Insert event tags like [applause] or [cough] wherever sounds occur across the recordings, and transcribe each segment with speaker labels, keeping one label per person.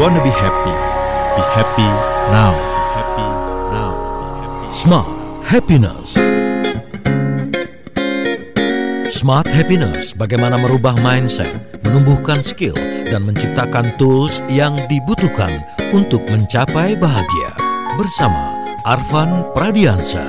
Speaker 1: wanna be happy, be happy now. Be happy now. Be happy.
Speaker 2: Smart Happiness Smart Happiness bagaimana merubah mindset, menumbuhkan skill, dan menciptakan tools yang dibutuhkan untuk mencapai bahagia. Bersama Arvan Pradiansa.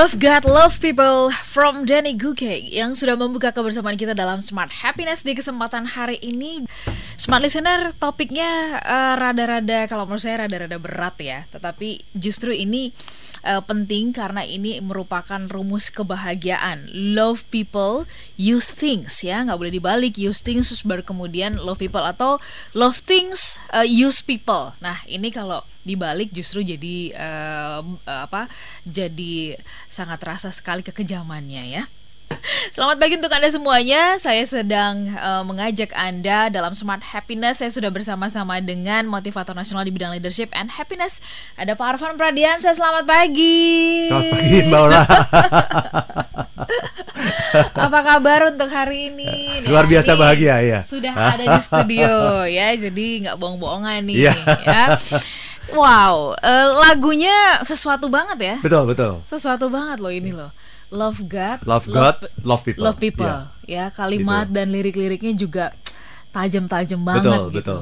Speaker 3: Love God, Love People from Danny Guke yang sudah membuka kebersamaan kita dalam Smart Happiness di kesempatan hari ini. Smart Listener topiknya eh, rada-rada kalau menurut saya rada-rada berat ya, tetapi justru ini uh, penting karena ini merupakan rumus kebahagiaan. Love people, use things ya, nggak boleh dibalik. Use things terus baru kemudian love people atau love things, uh, use people. Nah ini kalau dibalik justru jadi uh, apa? Jadi sangat terasa sekali kekejamannya ya. Selamat pagi untuk Anda semuanya. Saya sedang uh, mengajak Anda dalam Smart Happiness. Saya sudah bersama-sama dengan motivator nasional di bidang leadership and happiness. Ada Pak Arfan Pradiansa. Selamat pagi.
Speaker 4: Selamat pagi Mbak Ola. [laughs]
Speaker 3: Apa kabar untuk hari ini? [laughs]
Speaker 4: Luar biasa
Speaker 3: ini
Speaker 4: bahagia ya.
Speaker 3: Sudah ada di studio [laughs] ya, jadi nggak bohong-bohongan nih.
Speaker 4: Iya.
Speaker 3: Ya. Wow, uh, lagunya sesuatu banget ya.
Speaker 4: Betul betul.
Speaker 3: Sesuatu banget loh ini loh. Love God,
Speaker 4: Love God, love people.
Speaker 3: love people.
Speaker 4: Iya.
Speaker 3: Ya, kalimat
Speaker 4: Gitu.
Speaker 3: dan lirik-liriknya juga tajam-tajam banget
Speaker 4: Betul,
Speaker 3: gitu.
Speaker 4: betul.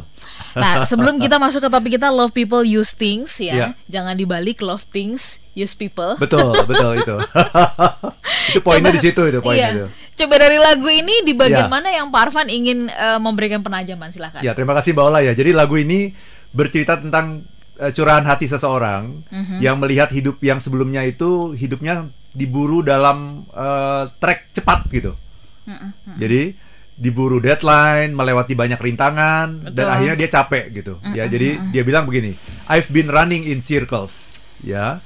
Speaker 3: Nah, [laughs] sebelum kita masuk ke topik kita love people use things ya.
Speaker 4: Iya.
Speaker 3: Jangan dibalik love things use people.
Speaker 4: Betul [laughs] betul itu. [laughs] itu poinnya di situ itu poinnya
Speaker 3: iya.
Speaker 4: itu.
Speaker 3: Coba dari lagu ini di bagian
Speaker 4: Iya.
Speaker 3: mana yang Pak Arfan ingin eh, memberikan penajaman silahkan.
Speaker 4: Ya terima kasih Mbak Ola ya. Jadi lagu ini bercerita tentang eh, curahan hati seseorang
Speaker 3: Mhm.
Speaker 4: yang melihat hidup yang sebelumnya itu hidupnya diburu dalam eh, track cepat gitu. Jadi diburu deadline, melewati banyak rintangan dan
Speaker 3: Betul.
Speaker 4: akhirnya dia capek gitu. Ya, jadi dia bilang begini, I've been running in circles. Ya.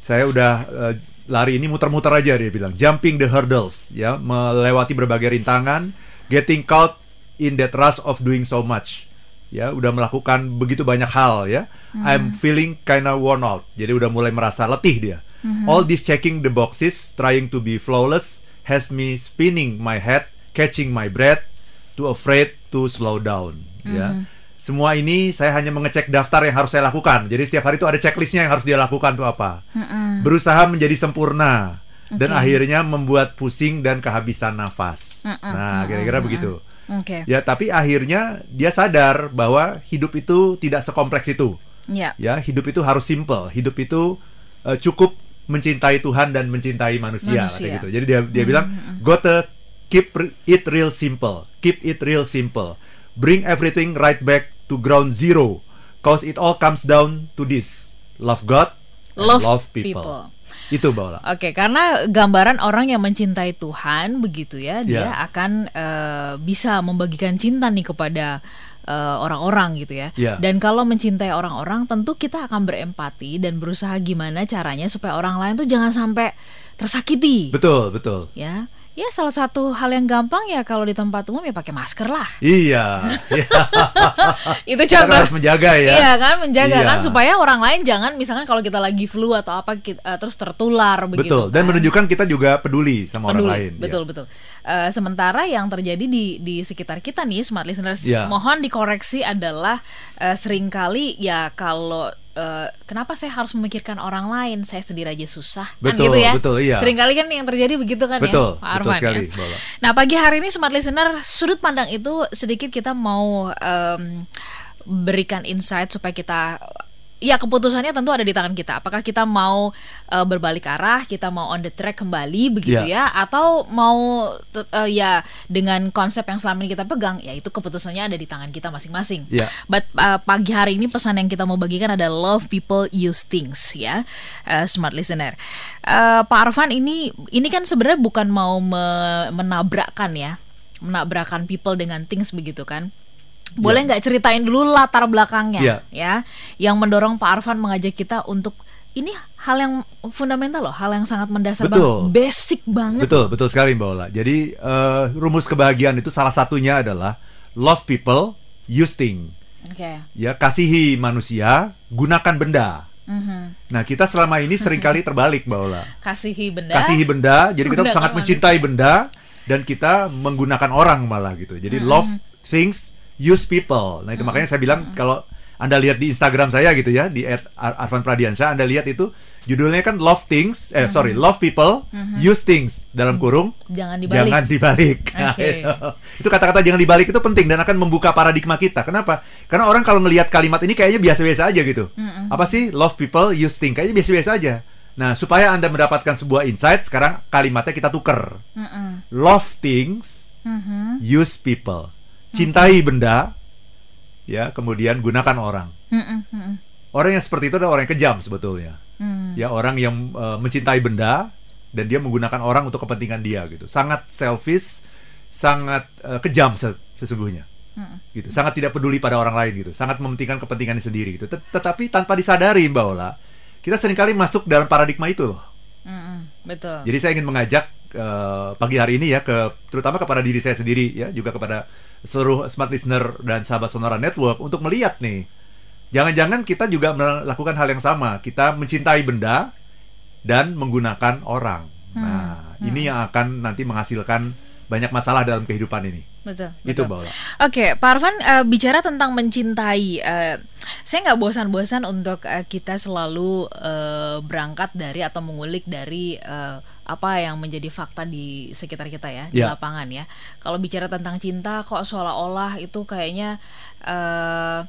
Speaker 4: Saya udah eh, lari ini muter-muter aja dia bilang, jumping the hurdles, ya, melewati berbagai rintangan, getting caught in that rush of doing so much. Ya, udah melakukan begitu banyak hal ya. I'm feeling kinda worn out. Jadi udah mulai merasa letih dia. All this checking the boxes, trying to be flawless has me spinning my head, catching my breath, too afraid to slow down. Ya, semua ini saya hanya mengecek daftar yang harus saya lakukan. Jadi setiap hari itu ada checklistnya yang harus dia lakukan tuh apa.
Speaker 3: Mm-mm.
Speaker 4: Berusaha menjadi sempurna dan
Speaker 3: Oke.
Speaker 4: akhirnya membuat pusing dan kehabisan nafas.
Speaker 3: Mm-mm,
Speaker 4: Nah, kira-kira begitu.
Speaker 3: Oke.
Speaker 4: Ya, tapi akhirnya dia sadar bahwa hidup itu tidak sekompleks itu.
Speaker 3: Ya.
Speaker 4: Ya, hidup itu harus simple. Hidup itu eh, cukup mencintai Tuhan dan mencintai manusia,
Speaker 3: Manusia.
Speaker 4: gitu. Jadi dia dia bilang, gotta keep it real simple. Keep it real simple. Bring everything right back to ground zero. Cause it all comes down to this. Love God
Speaker 3: Love
Speaker 4: love, people.
Speaker 3: people.
Speaker 4: Itu Mbak Ola.
Speaker 3: Oke, karena gambaran orang yang mencintai Tuhan begitu ya, dia
Speaker 4: Ya.
Speaker 3: akan eh, bisa membagikan cinta nih kepada eh, orang-orang gitu ya.
Speaker 4: Ya.
Speaker 3: Dan kalau mencintai orang-orang, tentu kita akan berempati dan berusaha gimana caranya supaya orang lain tuh jangan sampai tersakiti.
Speaker 4: Betul, betul.
Speaker 3: Ya, ya salah satu hal yang gampang ya kalau di tempat umum ya pakai masker lah.
Speaker 4: Iya. Iya. [laughs]
Speaker 3: Itu
Speaker 4: Kita
Speaker 3: contoh.
Speaker 4: harus menjaga ya.
Speaker 3: Iya kan menjaga
Speaker 4: Iya.
Speaker 3: kan supaya orang lain jangan misalkan kalau kita lagi flu atau apa kita, eh, terus tertular begitu.
Speaker 4: Betul. Dan
Speaker 3: kan.
Speaker 4: menunjukkan kita juga peduli sama
Speaker 3: peduli.
Speaker 4: orang lain. ya.
Speaker 3: Betul betul. Eh, sementara yang terjadi di di sekitar kita nih smart listeners
Speaker 4: Ya.
Speaker 3: mohon dikoreksi adalah eh, sering kali ya kalau eh, kenapa saya harus memikirkan orang lain saya sendiri aja susah kan
Speaker 4: Betul,
Speaker 3: gitu ya.
Speaker 4: betul, iya.
Speaker 3: Seringkali kan yang terjadi begitu kan
Speaker 4: Betul,
Speaker 3: ya Pak
Speaker 4: betul
Speaker 3: Arfan
Speaker 4: sekali,
Speaker 3: ya. Nah pagi hari ini smart listener sudut pandang itu sedikit kita mau em, berikan insight supaya kita ya keputusannya tentu ada di tangan kita. Apakah kita mau eh, berbalik arah, kita mau on the track kembali begitu
Speaker 4: Ya.
Speaker 3: ya, atau mau eh, ya dengan konsep yang selama ini kita pegang, ya itu keputusannya ada di tangan kita masing-masing.
Speaker 4: Ya.
Speaker 3: But uh, pagi hari ini pesan yang kita mau bagikan ada love people use things ya, uh, smart listener. Uh, Pak Arfan ini ini kan sebenarnya bukan mau me- menabrakkan ya, menabrakkan people dengan things begitu kan? Boleh nggak ceritain dulu latar belakangnya
Speaker 4: Ya.
Speaker 3: ya, yang mendorong Pak Arfan mengajak kita untuk ini hal yang fundamental loh, hal yang sangat mendasar
Speaker 4: Betul.
Speaker 3: banget, basic banget.
Speaker 4: Betul, betul sekali Mbak Ola. Jadi eh, rumus kebahagiaan itu salah satunya adalah love people, use thing.
Speaker 3: Oke.
Speaker 4: Ya, kasihi manusia, gunakan benda.
Speaker 3: Mhm.
Speaker 4: Nah, kita selama ini [laughs] sering kali terbalik, Mbak Ola.
Speaker 3: Kasihi benda.
Speaker 4: Kasihi benda, jadi kita [laughs] sangat
Speaker 3: manusia.
Speaker 4: mencintai benda dan kita menggunakan orang malah gitu. Jadi love things, use people. Nah, itu makanya saya bilang kalau Anda lihat di Instagram saya gitu ya, di @arvan Pradiansyah, Anda lihat itu judulnya kan love things, eh sorry, love people, use things dalam kurung
Speaker 3: Jangan dibalik.
Speaker 4: Jangan dibalik.
Speaker 3: Oke. [laughs]
Speaker 4: itu. kata-kata jangan dibalik itu penting dan akan membuka paradigma kita. Kenapa? Karena orang kalau ngelihat kalimat ini kayaknya biasa-biasa aja gitu. Apa sih love people, use things? Kayaknya biasa-biasa aja. Nah, supaya Anda mendapatkan sebuah insight, sekarang kalimatnya kita tuker.
Speaker 3: Mm-mm.
Speaker 4: Love things,
Speaker 3: Mhm.
Speaker 4: use people. Cintai benda, ya, kemudian gunakan orang.
Speaker 3: Mm-mm. Mm-mm.
Speaker 4: Orang yang seperti itu adalah orang yang kejam sebetulnya.
Speaker 3: Mm.
Speaker 4: Ya, orang yang eh, mencintai benda dan dia menggunakan orang untuk kepentingan dia gitu. Sangat selfish, sangat eh, kejam se- sesungguhnya. Gitu. Sangat tidak peduli pada orang lain gitu. Sangat mementingkan kepentingannya sendiri gitu. Tet- Tetapi tanpa disadari Mbak Ola, kita sering kali masuk dalam paradigma itu loh.
Speaker 3: Betul.
Speaker 4: Jadi saya ingin mengajak eh, pagi hari ini ya ke terutama kepada diri saya sendiri ya, juga kepada seluruh smart listener dan sahabat Sonora Network untuk melihat nih. Jangan-jangan kita juga melakukan hal yang sama. Kita mencintai benda dan menggunakan orang. Nah, ini yang akan nanti menghasilkan banyak masalah dalam kehidupan ini.
Speaker 3: Betul.
Speaker 4: Itu
Speaker 3: betul. Oke, Pak Arfan eh, bicara tentang mencintai, eh, saya nggak bosan-bosan untuk eh, kita selalu eh, berangkat dari atau mengulik dari eh, apa yang menjadi fakta di sekitar kita ya di
Speaker 4: Ya.
Speaker 3: lapangan ya. Kalau bicara tentang cinta, kok seolah-olah itu kayaknya eh,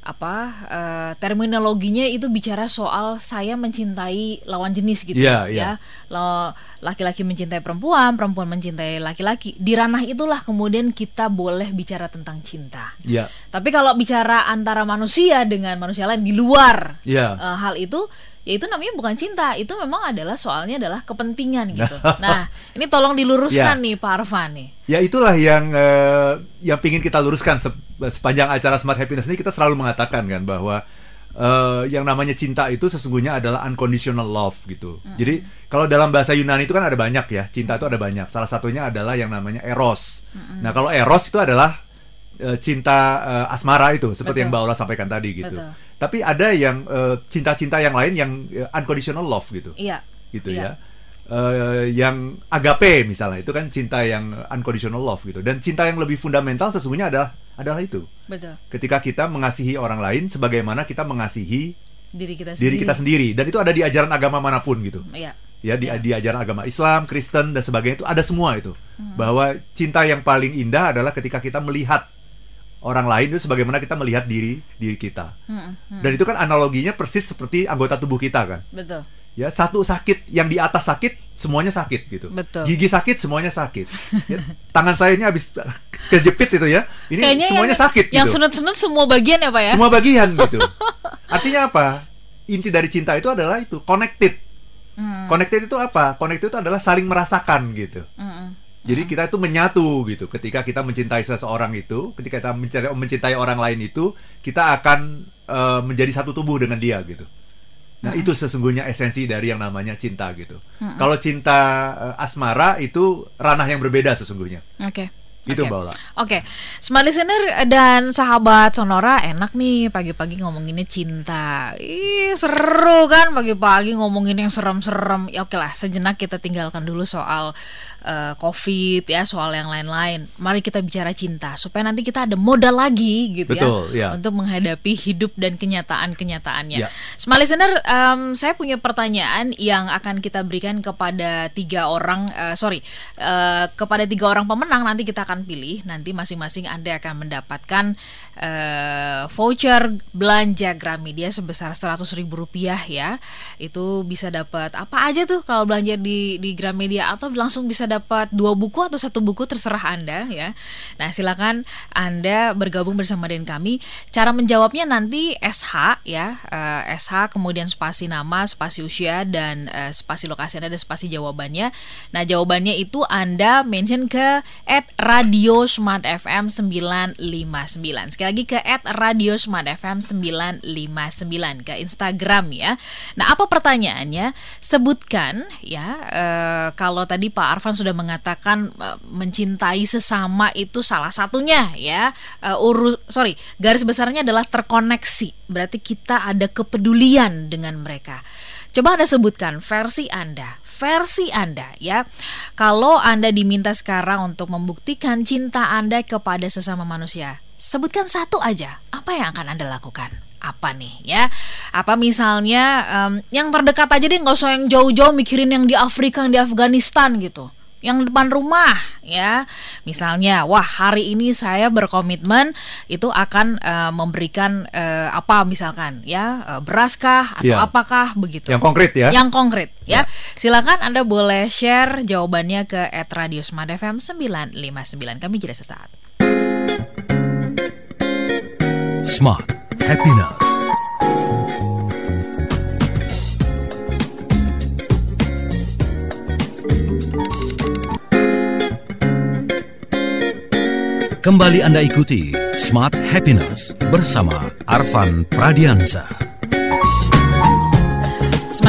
Speaker 3: apa eh, terminologinya itu bicara soal saya mencintai lawan jenis gitu
Speaker 4: iya.
Speaker 3: ya Lo- laki-laki mencintai perempuan, perempuan mencintai laki-laki. Di ranah itulah kemudian kita boleh bicara tentang cinta.
Speaker 4: Ya,
Speaker 3: Tapi kalau bicara antara manusia dengan manusia lain di luar
Speaker 4: ya.
Speaker 3: eh, hal itu, ya itu namanya bukan cinta. Itu memang adalah soalnya adalah kepentingan [laughs] gitu. Nah, ini tolong diluruskan
Speaker 4: Ya.
Speaker 3: nih Pak Arfan nih.
Speaker 4: Ya itulah yang eh, yang pingin kita luruskan sep- sepanjang acara Smart Happiness ini kita selalu mengatakan kan bahwa eh, yang namanya cinta itu sesungguhnya adalah unconditional love gitu. Jadi kalau dalam bahasa Yunani itu kan ada banyak ya cinta itu ada banyak. Salah satunya adalah yang namanya eros. Nah kalau eros itu adalah eh, cinta eh, asmara itu seperti
Speaker 3: Betul.
Speaker 4: yang Mbak Ola sampaikan tadi gitu.
Speaker 3: Betul.
Speaker 4: Tapi ada yang eh, cinta-cinta yang lain yang eh, unconditional love gitu
Speaker 3: Iya.
Speaker 4: gitu
Speaker 3: Iya.
Speaker 4: ya. Eh, yang agape misalnya itu kan cinta yang unconditional love gitu dan cinta yang lebih fundamental sesungguhnya adalah adalah itu
Speaker 3: Betul.
Speaker 4: ketika kita mengasihi orang lain sebagaimana kita mengasihi
Speaker 3: Diri kita sendiri.
Speaker 4: diri kita sendiri dan itu ada di ajaran agama mana pun gitu
Speaker 3: Iya.
Speaker 4: ya di,
Speaker 3: Ya.
Speaker 4: di ajaran agama Islam Kristen dan sebagainya itu ada semua itu
Speaker 3: Hmm.
Speaker 4: bahwa cinta yang paling indah adalah ketika kita melihat orang lain itu sebagaimana kita melihat diri diri kita.
Speaker 3: Mm, mm.
Speaker 4: dan itu kan analoginya persis seperti anggota tubuh kita kan.
Speaker 3: Betul.
Speaker 4: ya satu sakit yang di atas sakit semuanya sakit gitu.
Speaker 3: Betul.
Speaker 4: gigi sakit semuanya sakit. Ya, tangan saya ini habis [laughs] kejepit itu ya. Ini
Speaker 3: Kayaknya
Speaker 4: semuanya
Speaker 3: yang,
Speaker 4: sakit
Speaker 3: Yang
Speaker 4: gitu.
Speaker 3: sunut-sunut semua bagian ya Pak ya?
Speaker 4: semua bagian gitu. [laughs] Artinya apa? Inti dari cinta itu adalah itu connected.
Speaker 3: Mm,
Speaker 4: connected itu apa? Connected itu adalah saling merasakan gitu.
Speaker 3: Mm, mm.
Speaker 4: Jadi kita itu menyatu gitu ketika kita mencintai seseorang itu ketika kita mencintai, mencintai orang lain itu kita akan eh, menjadi satu tubuh dengan dia gitu Nah, itu sesungguhnya esensi dari yang namanya cinta gitu. Kalau cinta eh, asmara itu ranah yang berbeda sesungguhnya.
Speaker 3: Oke.
Speaker 4: Itu
Speaker 3: Oke.
Speaker 4: Mbak Ola.
Speaker 3: Oke, smart listener dan sahabat Sonora enak nih pagi-pagi ngomonginnya cinta. Ih seru kan pagi-pagi ngomongin yang serem-serem. Ya oke lah, sejenak kita tinggalkan dulu soal eh, COVID ya, soal yang lain-lain. Mari kita bicara cinta supaya nanti kita ada modal lagi gitu
Speaker 4: Betul,
Speaker 3: ya,
Speaker 4: ya.
Speaker 3: untuk menghadapi hidup dan kenyataan-kenyataannya.
Speaker 4: Ya.
Speaker 3: Smart listener, em, saya punya pertanyaan yang akan kita berikan kepada tiga orang, eh, sorry, eh, kepada tiga orang pemenang nanti kita akan pilih. Nanti masing-masing anda akan mendapatkan eh, voucher belanja Gramedia sebesar seratus ribu rupiah ya. Itu bisa dapat apa aja tuh kalau belanja di di Gramedia atau langsung bisa dapat dua buku atau satu buku terserah anda ya. Nah silakan anda bergabung bersama dengan kami. Cara menjawabnya nanti SH ya, eh, SH kemudian spasi nama, spasi usia dan eh, spasi lokasi anda dan spasi jawabannya. Nah jawabannya itu anda mention ke at Radio Smart FM 959. Sekali lagi ke at Radio Smart FM 959 ke Instagram ya. Nah apa pertanyaannya? Sebutkan ya eh, kalau tadi Pak Arfan sudah mengatakan uh, mencintai sesama itu salah satunya ya. Uh, uru sorry, garis besarnya adalah terkoneksi. Berarti kita ada kepedulian dengan mereka. Coba Anda sebutkan versi Anda versi Anda ya. Kalau Anda diminta sekarang untuk membuktikan cinta Anda kepada sesama manusia, sebutkan satu aja. Apa yang akan Anda lakukan? Apa nih ya? Apa misalnya um, yang terdekat aja deh nggak usah yang jauh-jauh mikirin yang di Afrika, yang di Afghanistan gitu yang depan rumah ya. Misalnya, wah hari ini saya berkomitmen itu akan uh, memberikan uh, apa misalkan ya, uh, beraskah atau ya. apakah begitu.
Speaker 4: Yang konkret ya.
Speaker 3: Yang konkret ya. ya. Silakan Anda boleh share jawabannya ke @radiosmart_fm 959. Kami jeda sesaat.
Speaker 2: Smart Happiness Kembali Anda ikuti Smart Happiness bersama Arvan Pradiansa.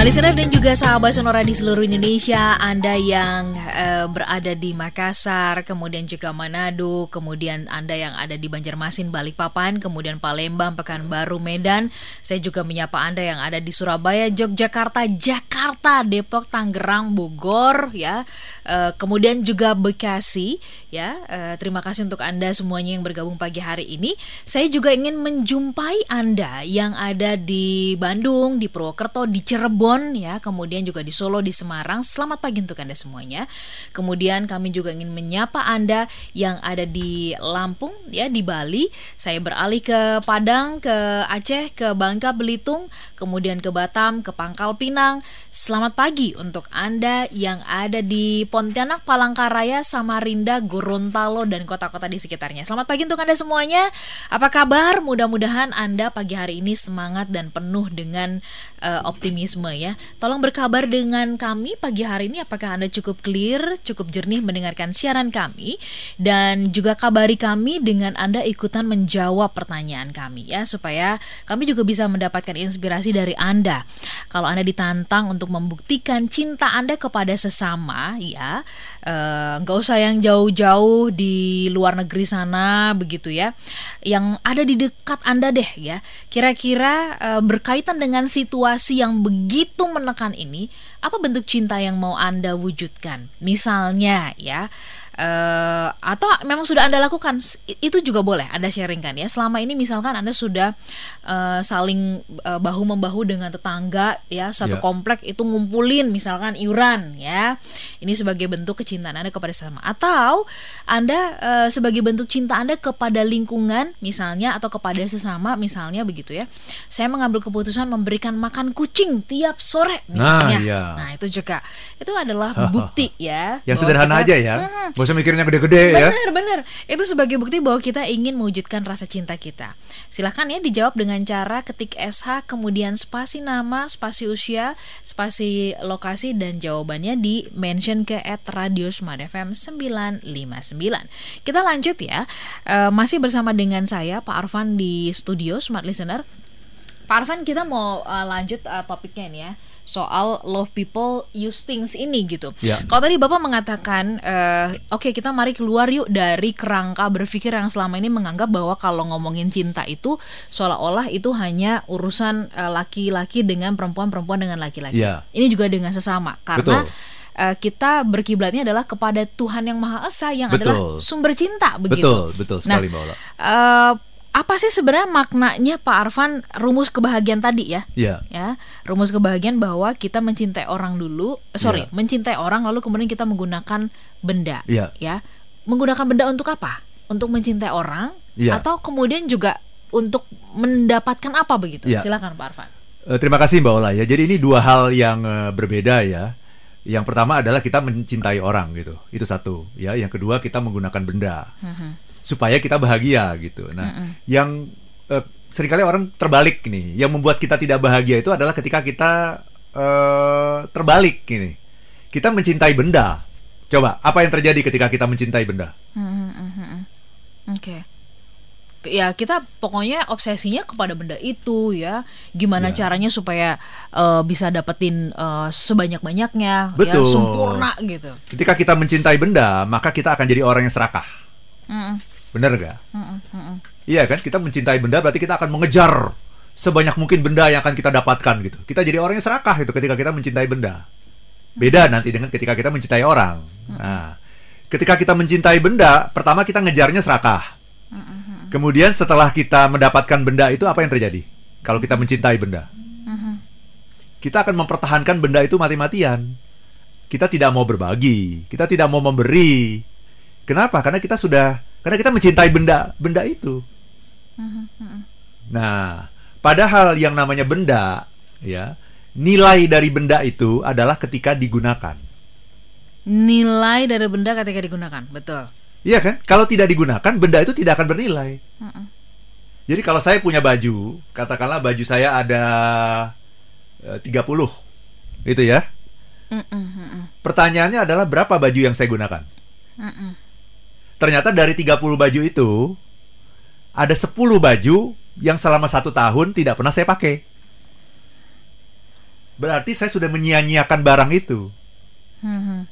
Speaker 3: Listener dan juga sahabat sonora di seluruh Indonesia, Anda yang uh, berada di Makassar, kemudian juga Manado, kemudian Anda yang ada di Banjarmasin, Balikpapan, kemudian Palembang, Pekanbaru, Medan. Saya juga menyapa Anda yang ada di Surabaya, Yogyakarta, Jakarta, Depok, Tangerang, Bogor, ya. Uh, kemudian juga Bekasi, ya. Uh, terima kasih untuk Anda semuanya yang bergabung pagi hari ini. Saya juga ingin menjumpai Anda yang ada di Bandung, di Purwokerto, di Cirebon Cirebon ya, kemudian juga di Solo, di Semarang. Selamat pagi untuk Anda semuanya. Kemudian kami juga ingin menyapa Anda yang ada di Lampung ya, di Bali. Saya beralih ke Padang, ke Aceh, ke Bangka Belitung, kemudian ke Batam, ke Pangkal Pinang. Selamat pagi untuk Anda yang ada di Pontianak, Palangkaraya, Samarinda, Gorontalo dan kota-kota di sekitarnya. Selamat pagi untuk Anda semuanya. Apa kabar? Mudah-mudahan Anda pagi hari ini semangat dan penuh dengan uh, optimisme ya. Tolong berkabar dengan kami pagi hari ini apakah Anda cukup clear, cukup jernih mendengarkan siaran kami dan juga kabari kami dengan Anda ikutan menjawab pertanyaan kami ya supaya kami juga bisa mendapatkan inspirasi dari Anda. Kalau Anda ditantang untuk membuktikan cinta Anda kepada sesama ya, eh, nggak uh, usah yang jauh-jauh di luar negeri sana begitu ya. Yang ada di dekat Anda deh ya. Kira-kira uh, berkaitan dengan situasi yang begitu begitu menekan ini, apa bentuk cinta yang mau Anda wujudkan? Misalnya ya, uh, atau memang sudah anda lakukan itu juga boleh anda sharingkan ya selama ini misalkan anda sudah uh, saling uh, bahu membahu dengan tetangga ya satu yeah. komplek itu ngumpulin misalkan iuran ya ini sebagai bentuk kecintaan anda kepada sesama atau anda uh, sebagai bentuk cinta anda kepada lingkungan misalnya atau kepada sesama misalnya begitu ya saya mengambil keputusan memberikan makan kucing tiap sore misalnya nah, yeah. Nah itu juga itu adalah [laughs] bukti ya
Speaker 4: yang sederhana kita, aja ya hmm, Gak usah mikirin yang gede-gede ya.
Speaker 3: Bener, bener. Itu sebagai bukti bahwa kita ingin mewujudkan rasa cinta kita. Silahkan ya dijawab dengan cara ketik SH, kemudian spasi nama, spasi usia, spasi lokasi, dan jawabannya di mention ke at Radio Smart FM 959. Kita lanjut ya. E, masih bersama dengan saya, Pak Arfan di studio Smart Listener. Pak Arfan, kita mau uh, lanjut uh, topiknya nih ya soal love people use things ini gitu. Ya. Kalau tadi Bapak mengatakan uh, oke okay, kita mari keluar yuk dari kerangka berpikir yang selama ini menganggap bahwa kalau ngomongin cinta itu seolah-olah itu hanya urusan uh, laki-laki dengan perempuan-perempuan dengan laki-laki. Ya. Ini juga dengan sesama karena Betul uh, kita berkiblatnya adalah kepada Tuhan yang Maha Esa yang betul. adalah sumber cinta begitu.
Speaker 4: Betul, betul sekali nah, Mbak
Speaker 3: uh, apa sih sebenarnya maknanya Pak Arfan rumus kebahagiaan tadi ya?
Speaker 4: Iya.
Speaker 3: Yeah. Ya, rumus kebahagiaan bahwa kita mencintai orang dulu, eh, sorry, yeah. mencintai orang lalu kemudian kita menggunakan benda.
Speaker 4: Iya.
Speaker 3: Ya, menggunakan benda untuk apa? Untuk mencintai orang yeah. atau kemudian juga untuk mendapatkan apa begitu? Yeah. Silakan Pak Arfan.
Speaker 4: Uh, terima kasih Mbak Ola ya. Jadi ini dua hal yang uh, berbeda ya. Yang pertama adalah kita mencintai orang gitu, itu satu ya. Yang kedua kita menggunakan benda. -huh supaya kita bahagia gitu. Nah, mm -mm. yang uh, sering kali orang terbalik nih, yang membuat kita tidak bahagia itu adalah ketika kita uh, terbalik ini. Kita mencintai benda. Coba, apa yang terjadi ketika kita mencintai benda?
Speaker 3: Mm -hmm. Oke. Okay. ya kita pokoknya obsesinya kepada benda itu ya gimana
Speaker 4: Ya.
Speaker 3: caranya supaya eh, bisa dapetin eh, sebanyak-banyaknya ya
Speaker 4: Betul.
Speaker 3: sempurna gitu
Speaker 4: Ketika kita mencintai benda, maka kita akan jadi orang yang serakah.
Speaker 3: Mm-mm,
Speaker 4: Bener gak?
Speaker 3: mm-mm, mm-mm.
Speaker 4: Iya kan? Kita mencintai benda berarti kita akan mengejar sebanyak mungkin benda yang akan kita dapatkan gitu. Kita jadi orang yang serakah itu ketika kita mencintai benda. Beda nanti dengan ketika kita mencintai orang. Nah, ketika kita mencintai benda, pertama kita ngejarnya serakah. Kemudian setelah kita mendapatkan benda itu apa yang terjadi? Kalau kita mencintai benda, kita akan mempertahankan benda itu mati-matian. Kita tidak mau berbagi, kita tidak mau memberi. Kenapa? Karena kita sudah karena kita mencintai benda benda itu. Nah, padahal yang namanya benda, ya, nilai dari benda itu adalah ketika digunakan.
Speaker 3: nilai dari benda ketika digunakan betul
Speaker 4: Iya kan? Kalau tidak digunakan, benda itu tidak akan bernilai. Jadi kalau saya punya baju, katakanlah baju saya ada eh, 30. Itu ya. Pertanyaannya adalah berapa baju yang saya gunakan? Ternyata dari 30 baju itu ada 10 baju yang selama satu tahun tidak pernah saya pakai. Berarti saya sudah menyia-nyiakan barang itu.
Speaker 3: Mhm.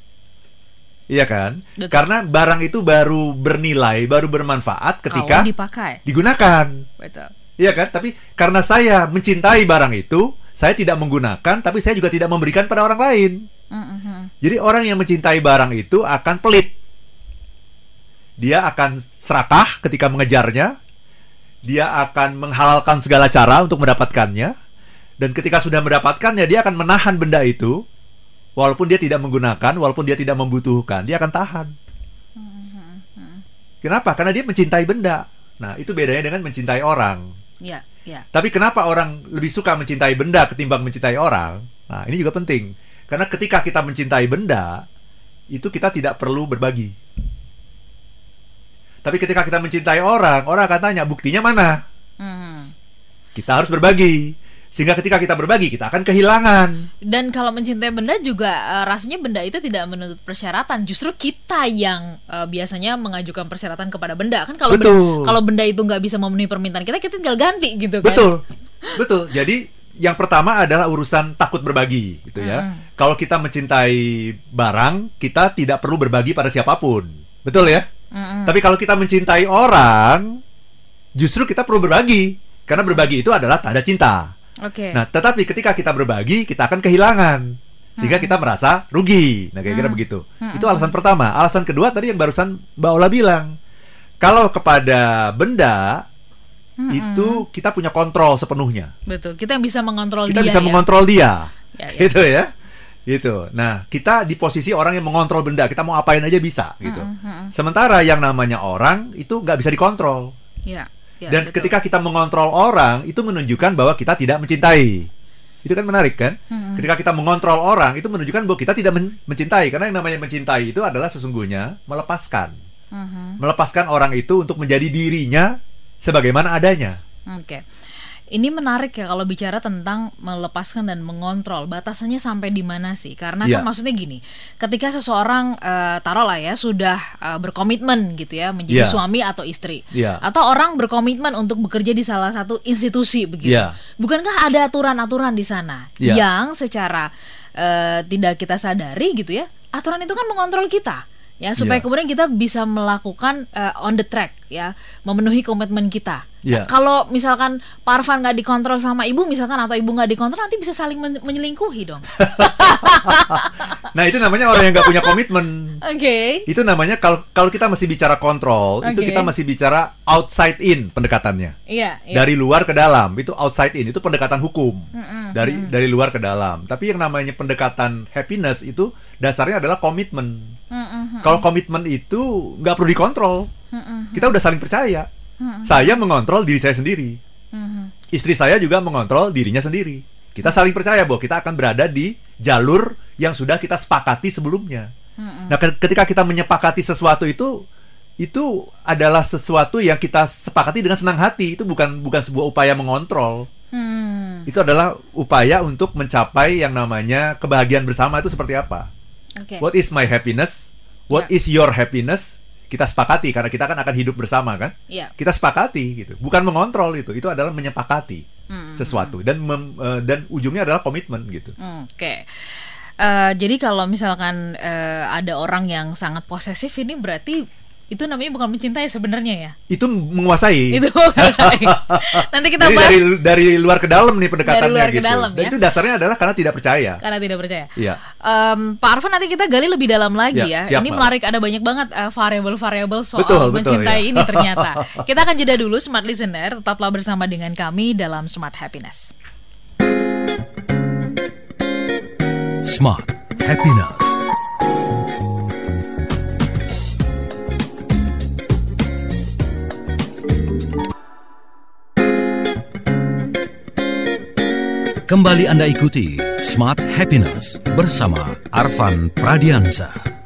Speaker 4: Iya kan?
Speaker 3: Betul.
Speaker 4: Karena barang itu baru bernilai, baru bermanfaat ketika
Speaker 3: Kalau dipakai
Speaker 4: digunakan.
Speaker 3: betul
Speaker 4: Iya kan? Tapi karena saya mencintai barang itu, saya tidak menggunakan, tapi saya juga tidak memberikan pada orang lain.
Speaker 3: Mm-mm.
Speaker 4: Jadi orang yang mencintai barang itu akan pelit. Dia akan serakah ketika mengejarnya. Dia akan menghalalkan segala cara untuk mendapatkannya. Dan ketika sudah mendapatkannya, dia akan menahan benda itu. Walaupun dia tidak menggunakan, walaupun dia tidak membutuhkan, dia akan tahan. Kenapa? Karena dia mencintai benda. Nah, itu bedanya dengan mencintai orang.
Speaker 3: ya ya
Speaker 4: Tapi kenapa orang lebih suka mencintai benda ketimbang mencintai orang? Nah, ini juga penting. Karena ketika kita mencintai benda, itu kita tidak perlu berbagi. Tapi ketika kita mencintai orang, orang akan tanya, buktinya mana?
Speaker 3: Mhm.
Speaker 4: Kita harus berbagi. Sehingga ketika kita berbagi, kita akan kehilangan.
Speaker 3: Dan kalau mencintai benda juga eh, rasanya benda itu tidak menuntut persyaratan. Justru kita yang eh, biasanya mengajukan persyaratan kepada benda kan kalau
Speaker 4: Betul.
Speaker 3: kalau benda itu nggak bisa memenuhi permintaan kita kita tinggal ganti gitu kan.
Speaker 4: Betul. Betul. Jadi yang pertama adalah urusan takut berbagi gitu ya.
Speaker 3: Hmm.
Speaker 4: Kalau kita mencintai barang, kita tidak perlu berbagi pada siapa pun. Betul ya? Tapi kalau kita mencintai orang, justru kita perlu berbagi. Karena berbagi itu adalah tanda cinta.
Speaker 3: Oke.
Speaker 4: Nah, tetapi ketika kita berbagi, kita akan kehilangan. Sehingga kita merasa rugi. Nah, kira-kira
Speaker 3: Hmm.
Speaker 4: begitu. Itu alasan pertama. Alasan kedua tadi yang barusan Mbak Ola bilang. Kalau kepada benda, itu kita punya kontrol sepenuhnya.
Speaker 3: Betul. Kita yang bisa mengontrol
Speaker 4: Kita
Speaker 3: dia
Speaker 4: bisa
Speaker 3: ya.
Speaker 4: mengontrol dia.
Speaker 3: Ya, ya. [laughs]
Speaker 4: Gitu ya. Gitu. Nah, kita di posisi orang yang mengontrol benda. Kita mau apain aja bisa gitu. Sementara yang namanya orang itu nggak bisa dikontrol.
Speaker 3: Ya, ya,
Speaker 4: Dan
Speaker 3: betul.
Speaker 4: ketika kita mengontrol orang, itu menunjukkan bahwa kita tidak mencintai. Itu kan menarik kan? Ketika kita mengontrol orang, itu menunjukkan bahwa kita tidak men- mencintai. Karena yang namanya mencintai itu adalah sesungguhnya melepaskan.
Speaker 3: Mhm.
Speaker 4: Melepaskan orang itu untuk menjadi dirinya sebagaimana adanya.
Speaker 3: Oke. Ini menarik ya kalau bicara tentang melepaskan dan mengontrol. Batasannya sampai di mana sih? Karena
Speaker 4: Iya.
Speaker 3: kan maksudnya gini, ketika seseorang eh, taruhlah ya sudah eh, berkomitmen gitu ya menjadi
Speaker 4: Iya.
Speaker 3: suami atau istri,
Speaker 4: Iya.
Speaker 3: atau orang berkomitmen untuk bekerja di salah satu institusi begitu.
Speaker 4: Iya.
Speaker 3: Bukankah ada aturan-aturan di sana
Speaker 4: Iya.
Speaker 3: yang secara eh, tidak kita sadari gitu ya? Aturan itu kan mengontrol kita. Ya, supaya
Speaker 4: Iya.
Speaker 3: kemudian kita bisa melakukan eh, on the track ya, memenuhi komitmen kita.
Speaker 4: Iya.
Speaker 3: Kalau misalkan Pak Arfan nggak dikontrol sama ibu misalkan atau ibu nggak dikontrol nanti bisa saling men- menyelingkuhi dong. [laughs]
Speaker 4: Nah, itu namanya orang yang nggak punya komitmen.
Speaker 3: Oke.
Speaker 4: Itu namanya kalau kalau kita masih bicara kontrol, itu
Speaker 3: Oke.
Speaker 4: kita masih bicara outside in pendekatannya.
Speaker 3: Iya. iya.
Speaker 4: Dari luar ke dalam, itu outside in, itu pendekatan hukum.
Speaker 3: Mm-mm,
Speaker 4: Dari dari luar ke dalam. Tapi yang namanya pendekatan happiness itu dasarnya adalah komitmen.
Speaker 3: Mm-mm,
Speaker 4: Kalau komitmen itu nggak perlu dikontrol.
Speaker 3: mm-mm,
Speaker 4: Kita udah saling percaya.
Speaker 3: mm-mm,
Speaker 4: Saya mengontrol diri saya sendiri.
Speaker 3: mm-mm.
Speaker 4: Istri saya juga mengontrol dirinya sendiri. Kita saling percaya bahwa kita akan berada di jalur yang sudah kita sepakati sebelumnya.
Speaker 3: Mm-mm.
Speaker 4: Nah, ke- ketika kita menyepakati sesuatu itu itu adalah sesuatu yang kita sepakati dengan senang hati. Itu bukan bukan sebuah upaya mengontrol.
Speaker 3: Hmm,
Speaker 4: Itu adalah upaya untuk mencapai yang namanya kebahagiaan bersama itu seperti apa?
Speaker 3: Oke.
Speaker 4: What is my happiness? What
Speaker 3: Ya.
Speaker 4: is your happiness? kita sepakati karena kita kan akan hidup bersama kan.
Speaker 3: Iya.
Speaker 4: Kita sepakati gitu. Bukan mengontrol itu. Itu adalah menyepakati
Speaker 3: Hmm.
Speaker 4: sesuatu dan mem- eh, dan ujungnya adalah komitmen gitu.
Speaker 3: Oke. Eh, jadi kalau misalkan eh, ada orang yang sangat posesif ini berarti itu namanya bukan mencintai sebenarnya ya.
Speaker 4: Itu menguasai.
Speaker 3: Itu saya. [laughs] Nanti kita
Speaker 4: Jadi
Speaker 3: bahas
Speaker 4: dari dari luar ke dalam nih pendekatannya
Speaker 3: Dari luar ke
Speaker 4: gitu.
Speaker 3: dalam,
Speaker 4: Dan
Speaker 3: ya.
Speaker 4: itu dasarnya adalah karena tidak percaya.
Speaker 3: karena tidak percaya.
Speaker 4: Iya.
Speaker 3: Em, Pak Arfan nanti kita gali lebih dalam lagi
Speaker 4: Ya,
Speaker 3: ya.
Speaker 4: siap,
Speaker 3: ini
Speaker 4: Mbak.
Speaker 3: menarik ada banyak banget eh, variabel-variabel soal
Speaker 4: Betul, betul,
Speaker 3: mencintai
Speaker 4: ya.
Speaker 3: ini ternyata. [laughs] Kita akan jeda dulu smart listener, tetaplah bersama dengan kami dalam Smart Happiness.
Speaker 2: Smart Happiness. Kembali Anda ikuti Smart Happiness bersama Arvan Pradiansa.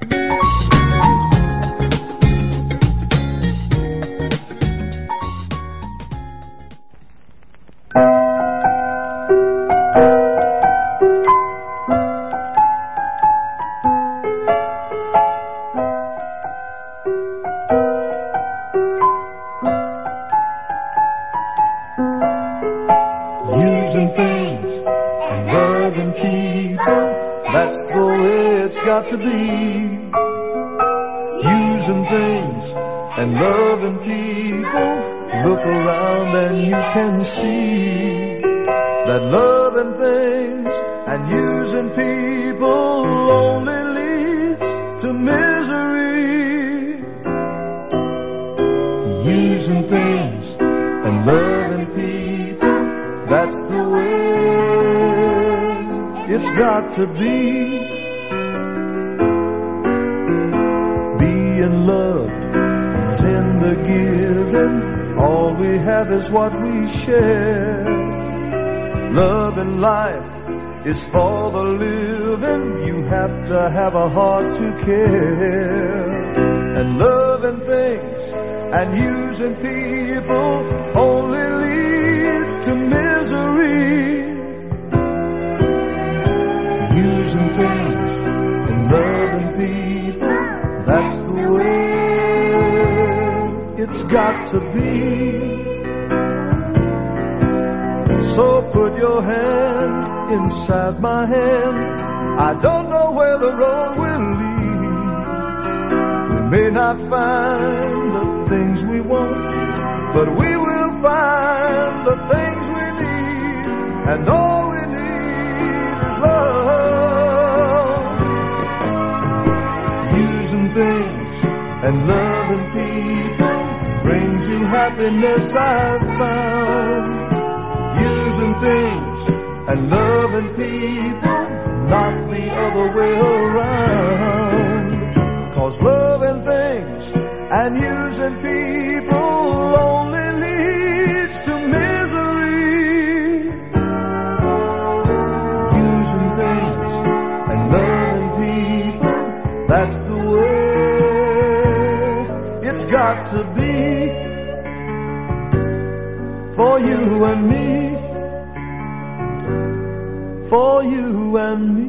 Speaker 5: Share. Love and life is for the living. You have to have a heart to care. And loving things and using people only leads to misery. Using things and loving people, that's the way it's got to be. Your hand inside my hand. I don't know where the road will lead. We may not find the things we want, but we will find the things we need. And all we need is love. Using things and loving people brings you happiness I've found things and loving people, not the other way around. Cause loving things and using people only leads to misery. Using things and loving people, that's the way it's got to be for you and me for you and me.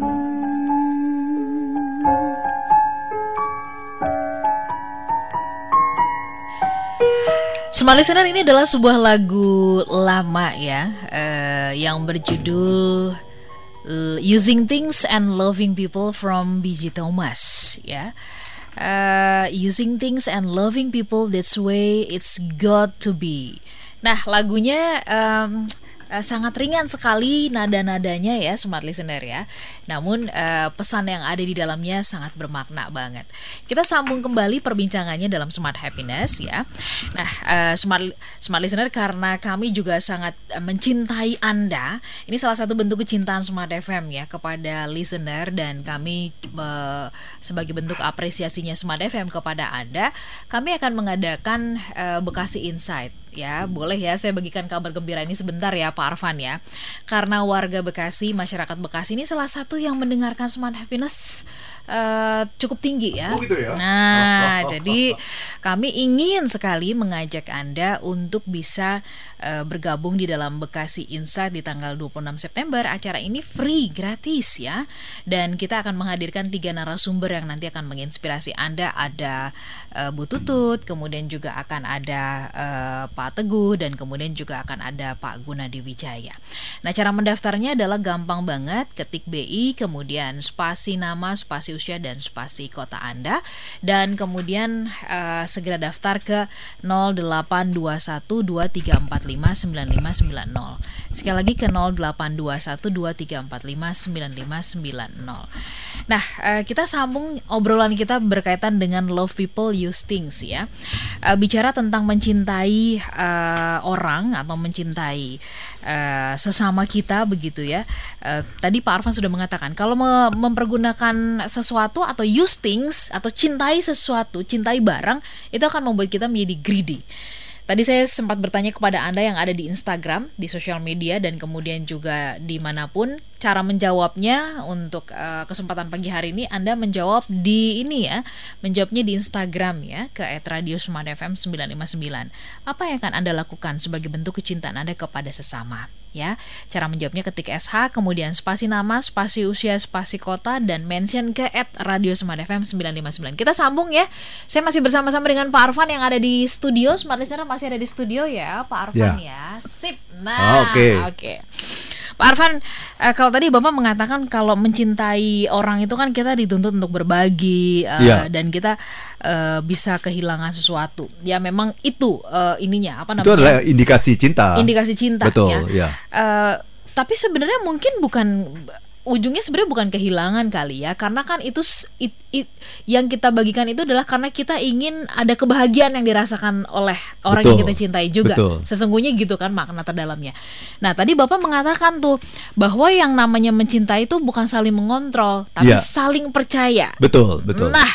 Speaker 3: Smart Listener ini adalah sebuah lagu lama ya eh, yang berjudul eh, Using Things and Loving People from B.G. Thomas ya. Eh, using things and loving people that's way it's got to be. Nah lagunya em, eh, sangat ringan sekali nada-nadanya ya smart listener ya. Namun eh, pesan yang ada di dalamnya sangat bermakna banget. Kita sambung kembali perbincangannya dalam smart happiness ya. Nah eh, smart smart listener karena kami juga sangat mencintai anda. Ini salah satu bentuk kecintaan smart FM ya kepada listener dan kami eh, sebagai bentuk apresiasinya smart FM kepada anda, kami akan mengadakan eh, Bekasi Insight ya boleh ya saya bagikan kabar gembira ini sebentar ya Pak Arfan ya. Karena warga Bekasi masyarakat Bekasi ini salah satu yang mendengarkan Smart Happiness eh, cukup tinggi ya.
Speaker 4: Oh, gitu ya?
Speaker 3: Nah, [laughs] jadi kami ingin sekali mengajak Anda untuk bisa eh, bergabung di dalam Bekasi Insight di tanggal 26 September. Acara ini free, gratis ya. Dan kita akan menghadirkan tiga narasumber yang nanti akan menginspirasi Anda. Ada eh, Bu Tutut, kemudian juga akan ada eh, Pak Teguh dan kemudian juga akan ada Pak Gunadi Wijaya. Nah, cara mendaftarnya adalah gampang banget, ketik BI, kemudian spasi nama, spasi dan spasi kota Anda dan kemudian eh, segera daftar ke 082123459590. Sekali lagi ke 082123459590. Nah, eh, kita sambung obrolan kita berkaitan dengan love people use things ya. Eh, bicara tentang mencintai eh, orang atau mencintai eh, sesama kita begitu ya. Eh, tadi Pak Arfan sudah mengatakan kalau me- mempergunakan atau use things atau cintai sesuatu, cintai barang itu akan membuat kita menjadi greedy. Tadi saya sempat bertanya kepada Anda yang ada di Instagram, di sosial media, dan kemudian juga di mana pun. Cara menjawabnya untuk eh, kesempatan pagi hari ini, Anda menjawab di ini ya, menjawabnya di Instagram ya, ke @radiosmartfm959. Apa yang akan Anda lakukan sebagai bentuk kecintaan Anda kepada sesama? Ya, cara menjawabnya ketik SH, kemudian spasi nama, spasi usia, spasi kota, dan mention ke Radio Smart FM 959. Kita sambung ya. Saya masih bersama-sama dengan Pak Arfan yang ada di studio. Smart Listener masih ada di studio ya, Pak Arfan ya. Sip. Nah,
Speaker 4: Oke.
Speaker 3: oke. Pak Arfan, eh, kalau tadi Bapak mengatakan kalau mencintai orang itu kan kita dituntut untuk berbagi eh,
Speaker 4: Iya.
Speaker 3: dan kita eh, bisa kehilangan sesuatu. Ya memang itu eh, ininya apa namanya?
Speaker 4: Itu adalah indikasi cinta.
Speaker 3: indikasi cinta
Speaker 4: Betul,
Speaker 3: ya.
Speaker 4: ya.
Speaker 3: Eh, tapi sebenarnya mungkin bukan ujungnya sebenarnya bukan kehilangan kali ya karena kan itu it- it- yang kita bagikan itu adalah karena kita ingin ada kebahagiaan yang dirasakan oleh orang yang
Speaker 4: Betul,
Speaker 3: kita cintai juga
Speaker 4: betul.
Speaker 3: sesungguhnya gitu kan makna terdalamnya nah tadi bapak mengatakan tuh bahwa yang namanya mencintai itu bukan saling mengontrol tapi
Speaker 4: Iya.
Speaker 3: saling percaya
Speaker 4: Betul, betul.
Speaker 3: nah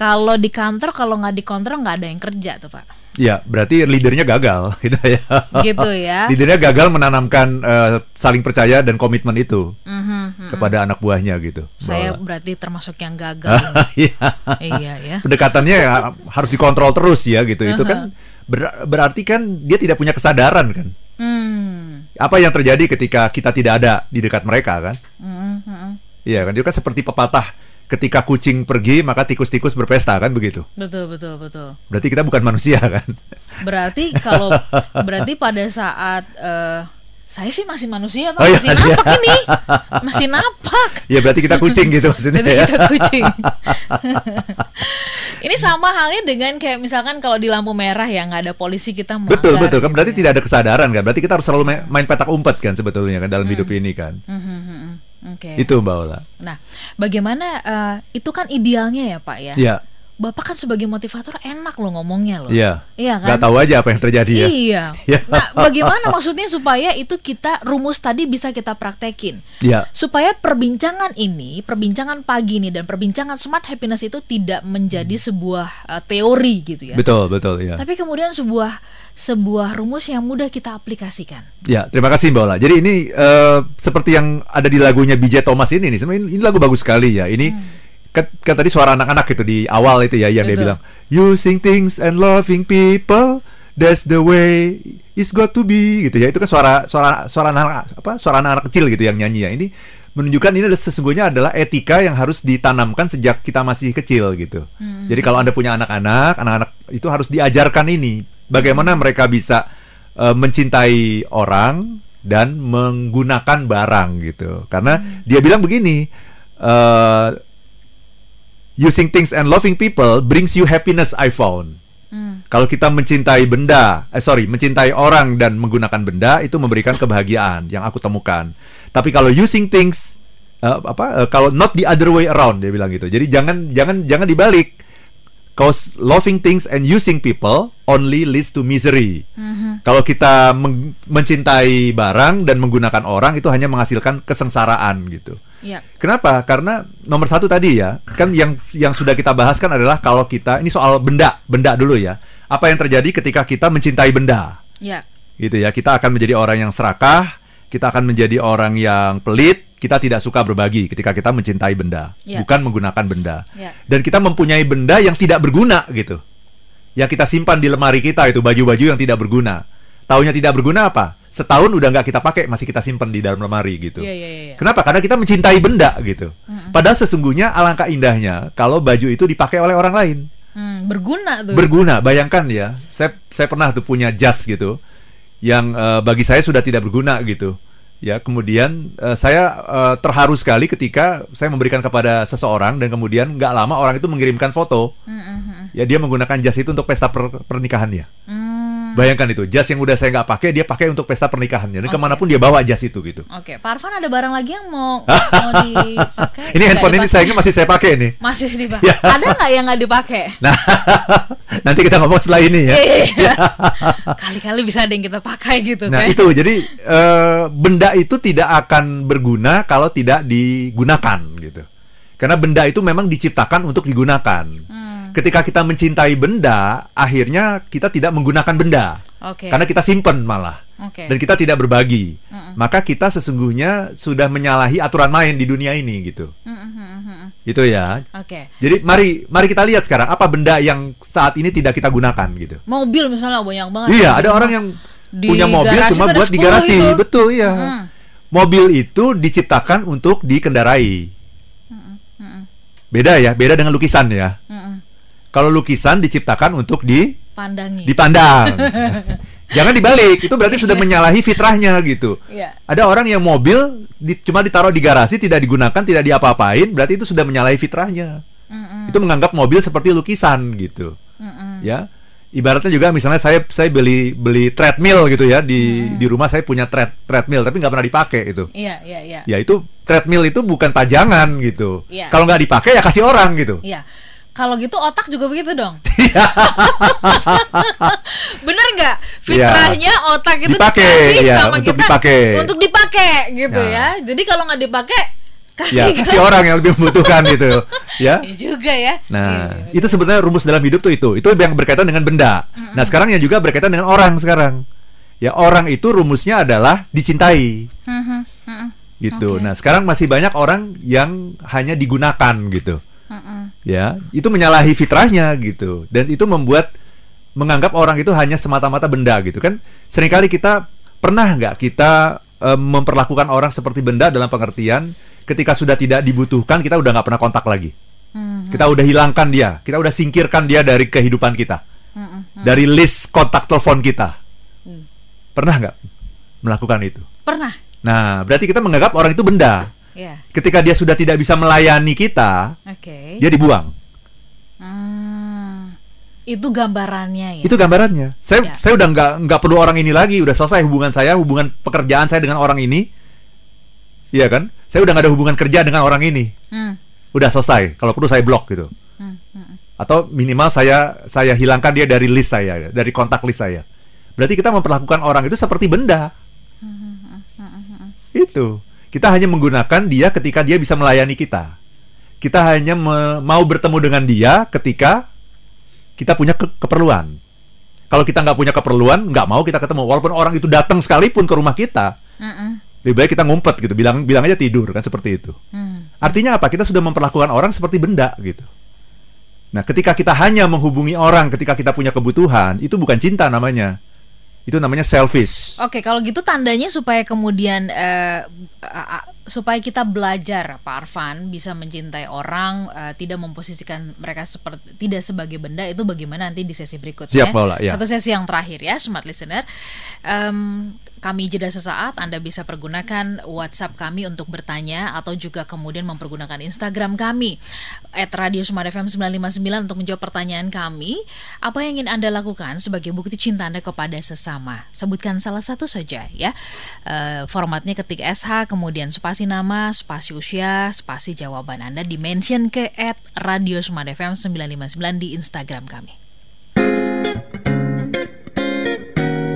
Speaker 3: kalau di kantor kalau nggak dikontrol nggak ada yang kerja tuh pak
Speaker 4: Ya, berarti leadernya gagal [laughs] gitu ya.
Speaker 3: Gitu ya.
Speaker 4: leadernya gagal menanamkan eh, saling percaya dan komitmen itu
Speaker 3: Mhm, mhm.
Speaker 4: kepada anak buahnya gitu.
Speaker 3: saya
Speaker 4: Bahwa-
Speaker 3: berarti termasuk yang gagal [laughs]
Speaker 4: Iya.
Speaker 3: iya ya
Speaker 4: Pendekatannya ya harus dikontrol terus ya gitu. Itu kan ber- berarti kan dia tidak punya kesadaran kan.
Speaker 3: Hmm.
Speaker 4: Apa yang terjadi ketika kita tidak ada di dekat mereka kan?
Speaker 3: Mm, mm,
Speaker 4: Iya kan itu kan seperti pepatah ketika kucing pergi maka tikus-tikus berpesta kan begitu.
Speaker 3: betul betul betul.
Speaker 4: Berarti kita bukan manusia [laughs] kan?
Speaker 3: Berarti kalau berarti pada saat eh, saya sih masih manusia pak,
Speaker 4: Oh, iya,
Speaker 3: masih
Speaker 4: masih.
Speaker 3: napak ini, masih napak. [laughs]
Speaker 4: Ya berarti kita kucing gitu maksudnya
Speaker 3: Berarti
Speaker 4: ya.
Speaker 3: kita kucing. [laughs] ini sama halnya dengan kayak misalkan kalau di lampu merah ya nggak ada polisi kita melanggar.
Speaker 4: Betul betul kan
Speaker 3: gitu
Speaker 4: berarti
Speaker 3: ya.
Speaker 4: tidak ada kesadaran kan. Berarti kita harus selalu main, main petak umpet kan sebetulnya kan dalam hidup ini kan.
Speaker 3: Mhm, mhm, mhm. Oke.
Speaker 4: Itu Mbak Ola.
Speaker 3: Nah, bagaimana eh, itu kan idealnya ya pak ya?
Speaker 4: Iya.
Speaker 3: Bapak kan sebagai motivator enak loh ngomongnya loh.
Speaker 4: Iya.
Speaker 3: Iya kan?
Speaker 4: Gak tahu aja apa yang terjadi ya.
Speaker 3: Iya.
Speaker 4: Iya.
Speaker 3: Nah, bagaimana maksudnya supaya itu kita rumus tadi bisa kita praktekin?
Speaker 4: Iya.
Speaker 3: Supaya perbincangan ini, perbincangan pagi ini dan perbincangan smart happiness itu tidak menjadi sebuah uh, teori gitu ya.
Speaker 4: Betul betul ya.
Speaker 3: Tapi kemudian sebuah sebuah rumus yang mudah kita aplikasikan.
Speaker 4: Ya, terima kasih Mbak Ola. Jadi ini eh, seperti yang ada di lagunya BJ Thomas ini nih. Sebenarnya ini, ini lagu bagus sekali ya. Ini kan, kan tadi suara anak-anak itu di awal itu ya yang dia
Speaker 3: Betul.
Speaker 4: bilang using things and loving people that's the way it's got to be gitu ya. Itu kan suara suara suara anak apa? Suara anak-anak kecil gitu yang nyanyi ya. Ini menunjukkan ini adalah sesungguhnya adalah etika yang harus ditanamkan sejak kita masih kecil gitu. Jadi kalau Anda punya anak-anak, anak-anak itu harus diajarkan ini bagaimana mereka bisa eh, mencintai orang dan menggunakan barang gitu. Karena dia bilang begini, eh, using things and loving people brings you happiness I found.
Speaker 3: Hmm.
Speaker 4: Kalau kita mencintai benda, eh sorry, mencintai orang dan menggunakan benda itu memberikan kebahagiaan yang aku temukan. Tapi kalau using things eh, apa eh, kalau not the other way around dia bilang gitu. Jadi jangan jangan jangan dibalik. Cause loving things and using people only leads to misery. Kalau kita meng- mencintai barang dan menggunakan orang itu hanya menghasilkan kesengsaraan gitu.
Speaker 3: Ya.
Speaker 4: Kenapa? Karena nomor satu tadi ya, kan yang yang sudah kita bahas kan adalah kalau kita ini soal benda, benda dulu ya. Apa yang terjadi ketika kita mencintai benda?
Speaker 3: Ya.
Speaker 4: Gitu ya. Kita akan menjadi orang yang serakah, kita akan menjadi orang yang pelit, kita tidak suka berbagi ketika kita mencintai benda,
Speaker 3: Ya.
Speaker 4: bukan menggunakan benda.
Speaker 3: Ya.
Speaker 4: Dan kita mempunyai benda yang tidak berguna gitu. Yang kita simpan di lemari kita itu baju-baju yang tidak berguna. Taunya tidak berguna apa? Setahun udah nggak kita pakai, masih kita simpan di dalam lemari gitu.
Speaker 3: Iya, iya, iya, iya.
Speaker 4: Kenapa? Karena kita mencintai benda gitu. Padahal sesungguhnya alangkah indahnya kalau baju itu dipakai oleh orang lain
Speaker 3: Hmm, berguna tuh.
Speaker 4: berguna. Bayangkan ya, saya saya pernah tuh punya jas gitu, yang eh, bagi saya sudah tidak berguna gitu. Ya, kemudian eh, saya eh, terharu sekali ketika saya memberikan kepada seseorang dan kemudian nggak lama orang itu mengirimkan foto. Ya, dia menggunakan jas itu untuk pesta per- pernikahannya.
Speaker 3: Hmm,
Speaker 4: Bayangkan itu, jas yang udah saya nggak pakai dia pakai untuk pesta pernikahannya. Dan
Speaker 3: Oke.
Speaker 4: ke mana pun dia bawa jas itu gitu.
Speaker 3: Oke, Pak Arfan ada barang lagi yang mau [laughs] mau dipakai?
Speaker 4: Ini handphone ini sayangnya masih saya pakai nih.
Speaker 3: masih dipakai. [laughs]
Speaker 4: Ya.
Speaker 3: Ada nggak yang nggak dipakai?
Speaker 4: Nah, [laughs] nanti kita ngomong setelah ini ya.
Speaker 3: Iya. Kali-kali bisa ada yang kita pakai gitu
Speaker 4: Nah
Speaker 3: kan?
Speaker 4: itu jadi eh, benda itu tidak akan berguna kalau tidak digunakan gitu. Karena benda itu memang diciptakan untuk digunakan.
Speaker 3: Hmm,
Speaker 4: Ketika kita mencintai benda, akhirnya kita tidak menggunakan benda.
Speaker 3: Oke.
Speaker 4: Karena kita simpen malah.
Speaker 3: Oke.
Speaker 4: Dan kita tidak berbagi. Maka kita sesungguhnya sudah menyalahi aturan main di dunia ini gitu.
Speaker 3: Hmm, hmm.
Speaker 4: Itu ya.
Speaker 3: Oke.
Speaker 4: Jadi mari mari kita lihat sekarang apa benda yang saat ini tidak kita gunakan gitu.
Speaker 3: Mobil misalnya banyak banget.
Speaker 4: Iya, ada orang yang
Speaker 3: Di
Speaker 4: punya mobil cuma buat di
Speaker 3: 10
Speaker 4: garasi.
Speaker 3: itu.
Speaker 4: Betul, iya.
Speaker 3: Mm.
Speaker 4: Mobil itu diciptakan untuk dikendarai. Beda ya, beda dengan lukisan ya.
Speaker 3: Mm-mm.
Speaker 4: Kalau lukisan diciptakan untuk di
Speaker 3: Pandangi.
Speaker 4: dipandang. [laughs] Jangan dibalik, itu berarti sudah menyalahi fitrahnya gitu.
Speaker 3: Iya.
Speaker 4: Ada orang yang mobil di- cuma ditaruh di garasi, tidak digunakan, tidak diapa-apain, berarti itu sudah menyalahi fitrahnya.
Speaker 3: Mm-mm.
Speaker 4: Itu menganggap mobil seperti lukisan gitu.
Speaker 3: Mm-mm.
Speaker 4: ya ibaratnya juga misalnya saya saya beli beli treadmill gitu ya di di rumah saya punya tread treadmill tapi nggak pernah dipakai itu
Speaker 3: Iya, iya, iya.
Speaker 4: ya itu treadmill itu bukan pajangan gitu
Speaker 3: Iya.
Speaker 4: kalau nggak dipakai ya kasih orang gitu
Speaker 3: Iya. Kalau gitu otak juga begitu dong.
Speaker 4: Iya. [laughs]
Speaker 3: Bener nggak? Fitrahnya otak itu
Speaker 4: Dipakai,
Speaker 3: dikasih
Speaker 4: iya,
Speaker 3: sama
Speaker 4: untuk
Speaker 3: kita
Speaker 4: dipakai.
Speaker 3: untuk dipakai gitu
Speaker 4: Nah.
Speaker 3: ya. Jadi kalau nggak dipakai kasih
Speaker 4: ya kasih orang yang lebih membutuhkan gitu ya
Speaker 3: Iya juga ya.
Speaker 4: Nah,
Speaker 3: Iya.
Speaker 4: itu sebenarnya rumus dalam hidup tuh itu. Itu yang berkaitan dengan benda. Nah, sekarang yang juga berkaitan dengan orang sekarang. Ya, orang itu rumusnya adalah dicintai.
Speaker 3: Mhm, mhm,
Speaker 4: Gitu.
Speaker 3: Oke.
Speaker 4: Nah, sekarang masih banyak orang yang hanya digunakan gitu. Ya, itu menyalahi fitrahnya gitu. Dan itu membuat menganggap orang itu hanya semata-mata benda gitu kan. Seringkali kita pernah nggak kita eh, memperlakukan orang seperti benda dalam pengertian ketika sudah tidak dibutuhkan kita udah nggak pernah kontak lagi.
Speaker 3: Mhm,
Speaker 4: Kita udah hilangkan dia, kita udah singkirkan dia dari kehidupan kita,
Speaker 3: mhm.
Speaker 4: dari list kontak telepon kita.
Speaker 3: Hmm.
Speaker 4: Pernah nggak melakukan itu?
Speaker 3: Pernah.
Speaker 4: Nah, berarti kita menganggap orang itu benda.
Speaker 3: Ya.
Speaker 4: Ketika dia sudah tidak bisa melayani kita,
Speaker 3: Oke.
Speaker 4: dia dibuang.
Speaker 3: Hmm. Itu gambarannya ya.
Speaker 4: Itu gambarannya. Saya
Speaker 3: Ya.
Speaker 4: saya udah nggak nggak perlu orang ini lagi, udah selesai hubungan saya, hubungan pekerjaan saya dengan orang ini. Iya kan? Saya udah nggak ada hubungan kerja dengan orang ini.
Speaker 3: Hmm,
Speaker 4: Udah selesai. Kalau perlu saya blok gitu.
Speaker 3: hmm, hmm.
Speaker 4: atau minimal saya saya hilangkan dia dari list saya dari kontak list saya berarti kita memperlakukan orang itu seperti benda itu kita hanya menggunakan dia ketika dia bisa melayani kita kita hanya me- mau bertemu dengan dia ketika kita punya ke- keperluan kalau kita nggak punya keperluan nggak mau kita ketemu walaupun orang itu datang sekalipun ke rumah kita
Speaker 3: Mm-mm.
Speaker 4: lebih baik kita ngumpet gitu bilang bilang aja tidur kan seperti itu
Speaker 3: Hmm.
Speaker 4: Artinya apa? Kita sudah memperlakukan orang seperti benda gitu. Nah, ketika kita hanya menghubungi orang ketika kita punya kebutuhan, itu bukan cinta namanya. Itu namanya selfish.
Speaker 3: Oke, kalau gitu tandanya supaya kemudian a- supaya kita belajar Pak Arfan bisa mencintai orang, eh, tidak memposisikan mereka seperti tidak sebagai benda itu bagaimana nanti di sesi berikutnya.
Speaker 4: Siap, Paula, ya.
Speaker 3: Satu sesi yang terakhir ya, smart listener. Em, kami jeda sesaat, Anda bisa pergunakan WhatsApp kami untuk bertanya atau juga kemudian mempergunakan Instagram kami at Radio FM 959 untuk menjawab pertanyaan kami. Apa yang ingin Anda lakukan sebagai bukti cinta Anda kepada sesama? Sebutkan salah satu saja ya. Eh, formatnya ketik SH, kemudian spasi nama, spasi usia, spasi jawaban Anda dimention ke at Radio Smart FM 959 di Instagram kami.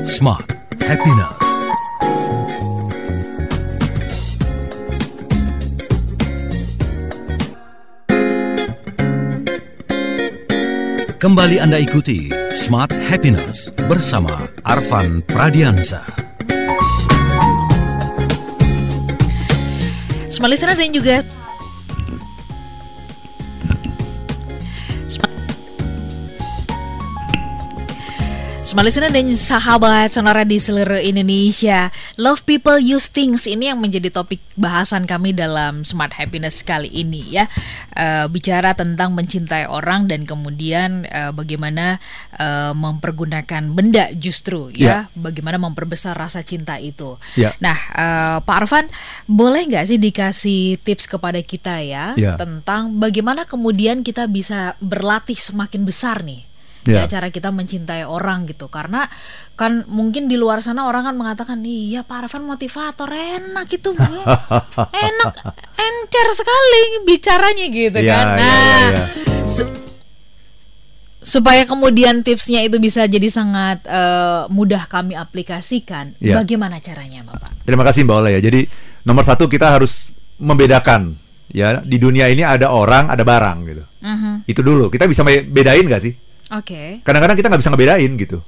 Speaker 2: Smart Happiness. Kembali Anda ikuti Smart Happiness bersama Arvan Pradiansa.
Speaker 3: Smart listener dan juga Smart listener dan sahabat sonora di seluruh Indonesia. Love people use things Ini yang menjadi topik bahasan kami dalam Smart Happiness kali ini ya. Eh, Bicara tentang mencintai orang dan kemudian eh, bagaimana eh, mempergunakan benda justru ya. Bagaimana memperbesar rasa cinta itu.
Speaker 4: Ya.
Speaker 3: Nah eh, Pak Arfan boleh nggak sih dikasih tips kepada kita ya
Speaker 4: Ya.
Speaker 3: Tentang bagaimana kemudian kita bisa berlatih semakin besar nih
Speaker 4: Ya.
Speaker 3: ya cara kita mencintai orang gitu karena kan mungkin di luar sana orang kan mengatakan iya Pak Arfan motivator enak itu Bu. [laughs] enak encer sekali bicaranya gitu
Speaker 4: Ya,
Speaker 3: kan
Speaker 4: ya,
Speaker 3: nah
Speaker 4: ya, ya.
Speaker 3: su- supaya kemudian tipsnya itu bisa jadi sangat eh, mudah kami aplikasikan
Speaker 4: Ya.
Speaker 3: bagaimana caranya Bapak
Speaker 4: Terima kasih Mbak Ola ya. Jadi nomor satu kita harus membedakan ya di dunia ini ada orang ada barang gitu.
Speaker 3: Mhm.
Speaker 4: Itu dulu kita bisa bedain gak sih?
Speaker 3: Oke
Speaker 4: Kadang-kadang kita nggak bisa ngebedain gitu.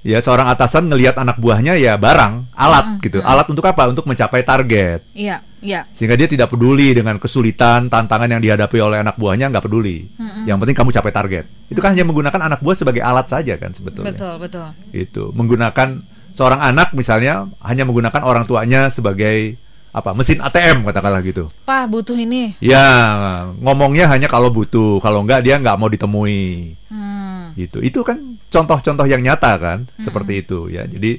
Speaker 4: Ya seorang atasan ngelihat anak buahnya ya barang, alat gitu. Alat untuk apa? Untuk mencapai target.
Speaker 3: iya iya
Speaker 4: Sehingga dia tidak peduli dengan kesulitan, tantangan yang dihadapi oleh anak buahnya nggak peduli. Yang penting kamu capai target. Itu kan hanya menggunakan anak buah sebagai alat saja kan sebetulnya.
Speaker 3: betul betul
Speaker 4: Itu menggunakan seorang anak misalnya hanya menggunakan orang tuanya sebagai apa mesin ATM katakanlah gitu.
Speaker 3: Pak butuh ini
Speaker 4: Ya ngomongnya hanya kalau butuh, kalau enggak dia nggak mau ditemui.
Speaker 3: Hmm.
Speaker 4: Gitu. Itu kan contoh-contoh yang nyata kan seperti itu ya. Jadi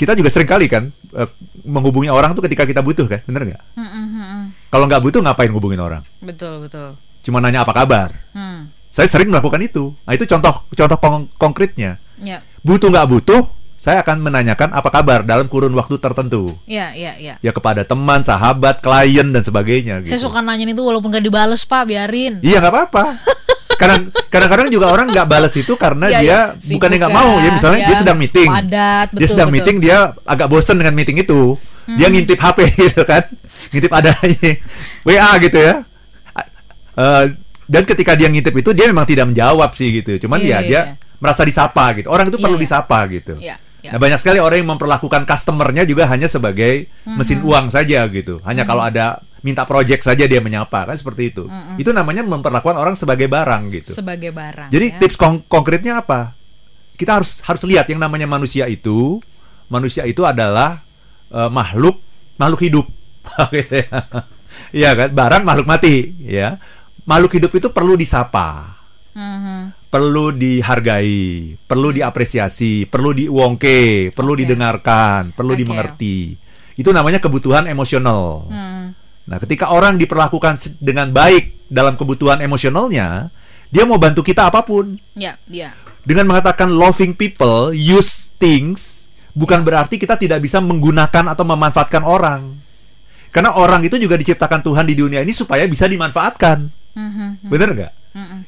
Speaker 4: kita juga sering kali kan eh, menghubungi orang tuh ketika kita butuh kan, bener nggak?
Speaker 3: Mm, mm, mm, mm.
Speaker 4: Kalau nggak butuh ngapain ngubungin orang?
Speaker 3: betul betul
Speaker 4: Cuma nanya apa kabar.
Speaker 3: Hmm.
Speaker 4: Saya sering melakukan itu. Nah itu contoh contoh kon- konkretnya.
Speaker 3: ya
Speaker 4: Butuh nggak butuh, saya akan menanyakan apa kabar dalam kurun waktu tertentu.
Speaker 3: ya ya ya
Speaker 4: Ya kepada teman, sahabat, klien dan sebagainya. Gitu.
Speaker 3: Saya suka nanyain itu walaupun gak dibales pak, biarin.
Speaker 4: Iya nggak apa-apa. [laughs] Kadang kadang-kadang juga orang nggak balas itu karena
Speaker 3: Iya,
Speaker 4: dia
Speaker 3: iya.
Speaker 4: bukannya nggak
Speaker 3: Sibuk
Speaker 4: mau ya misalnya
Speaker 3: ya.
Speaker 4: dia sedang meeting.
Speaker 3: Padat,
Speaker 4: dia
Speaker 3: betul,
Speaker 4: sedang
Speaker 3: betul.
Speaker 4: meeting dia agak bosen dengan meeting itu. Dia
Speaker 3: Hmm.
Speaker 4: ngintip HP [laughs] gitu kan. Ngintip ada [laughs] WA gitu ya. Eh, dan ketika dia ngintip itu dia memang tidak menjawab sih gitu. Cuman
Speaker 3: Iya,
Speaker 4: ya
Speaker 3: iya,
Speaker 4: dia
Speaker 3: iya.
Speaker 4: merasa disapa gitu. Orang itu
Speaker 3: Iya,
Speaker 4: perlu
Speaker 3: iya.
Speaker 4: disapa gitu.
Speaker 3: Iya, iya.
Speaker 4: Nah, banyak sekali orang yang memperlakukan customernya juga hanya sebagai
Speaker 3: Hmm.
Speaker 4: mesin uang saja gitu. Hanya kalau ada minta project saja dia menyapa kan seperti itu. Itu namanya memperlakukan orang sebagai barang gitu.
Speaker 3: Sebagai barang.
Speaker 4: Jadi
Speaker 3: ya.
Speaker 4: tips kon- konkretnya apa? Kita harus harus lihat yang namanya manusia itu, manusia itu adalah eh, makhluk makhluk hidup, [laughs] gitu ya. Iya kan, barang makhluk mati, ya. Makhluk hidup itu perlu disapa,
Speaker 3: Mhm.
Speaker 4: Perlu dihargai, perlu diapresiasi, perlu diuongke, perlu
Speaker 3: Oke.
Speaker 4: didengarkan, perlu
Speaker 3: Oke.
Speaker 4: dimengerti. Itu namanya kebutuhan emosional.
Speaker 3: Hmm.
Speaker 4: Nah, ketika orang diperlakukan dengan baik dalam kebutuhan emosionalnya, dia mau bantu kita apa pun.
Speaker 3: Ya, ya.
Speaker 4: Dengan mengatakan loving people, use things, bukan berarti kita tidak bisa menggunakan atau memanfaatkan orang. Karena orang itu juga diciptakan Tuhan di dunia ini supaya bisa dimanfaatkan.
Speaker 3: Mhm.
Speaker 4: Bener nggak?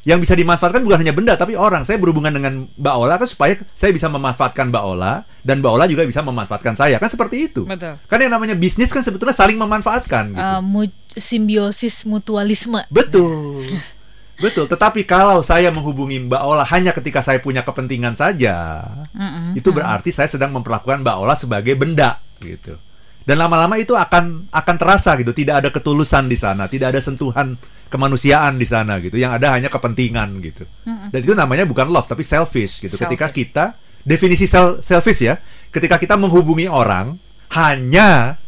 Speaker 4: Yang bisa dimanfaatkan bukan hanya benda, tapi orang. Saya berhubungan dengan Mbak Ola kan supaya saya bisa memanfaatkan Mbak Ola, dan Mbak Ola juga bisa memanfaatkan saya. Kan seperti itu.
Speaker 3: Betul.
Speaker 4: Kan yang namanya bisnis kan sebetulnya saling memanfaatkan. Gitu.
Speaker 3: Eh, mu- simbiosis mutualisme.
Speaker 4: Betul. [laughs] Betul, tetapi kalau saya menghubungi Mbak Ola hanya ketika saya punya kepentingan saja,
Speaker 3: Mhm.
Speaker 4: itu berarti saya sedang memperlakukan Mbak Ola sebagai benda gitu. Dan lama-lama itu akan akan terasa gitu, tidak ada ketulusan di sana, tidak ada sentuhan kemanusiaan di sana gitu. Yang ada hanya kepentingan gitu. Dan itu namanya bukan love tapi selfish gitu. Ketika
Speaker 3: Selfish.
Speaker 4: kita definisi sel- selfish ya, ketika kita menghubungi orang hanya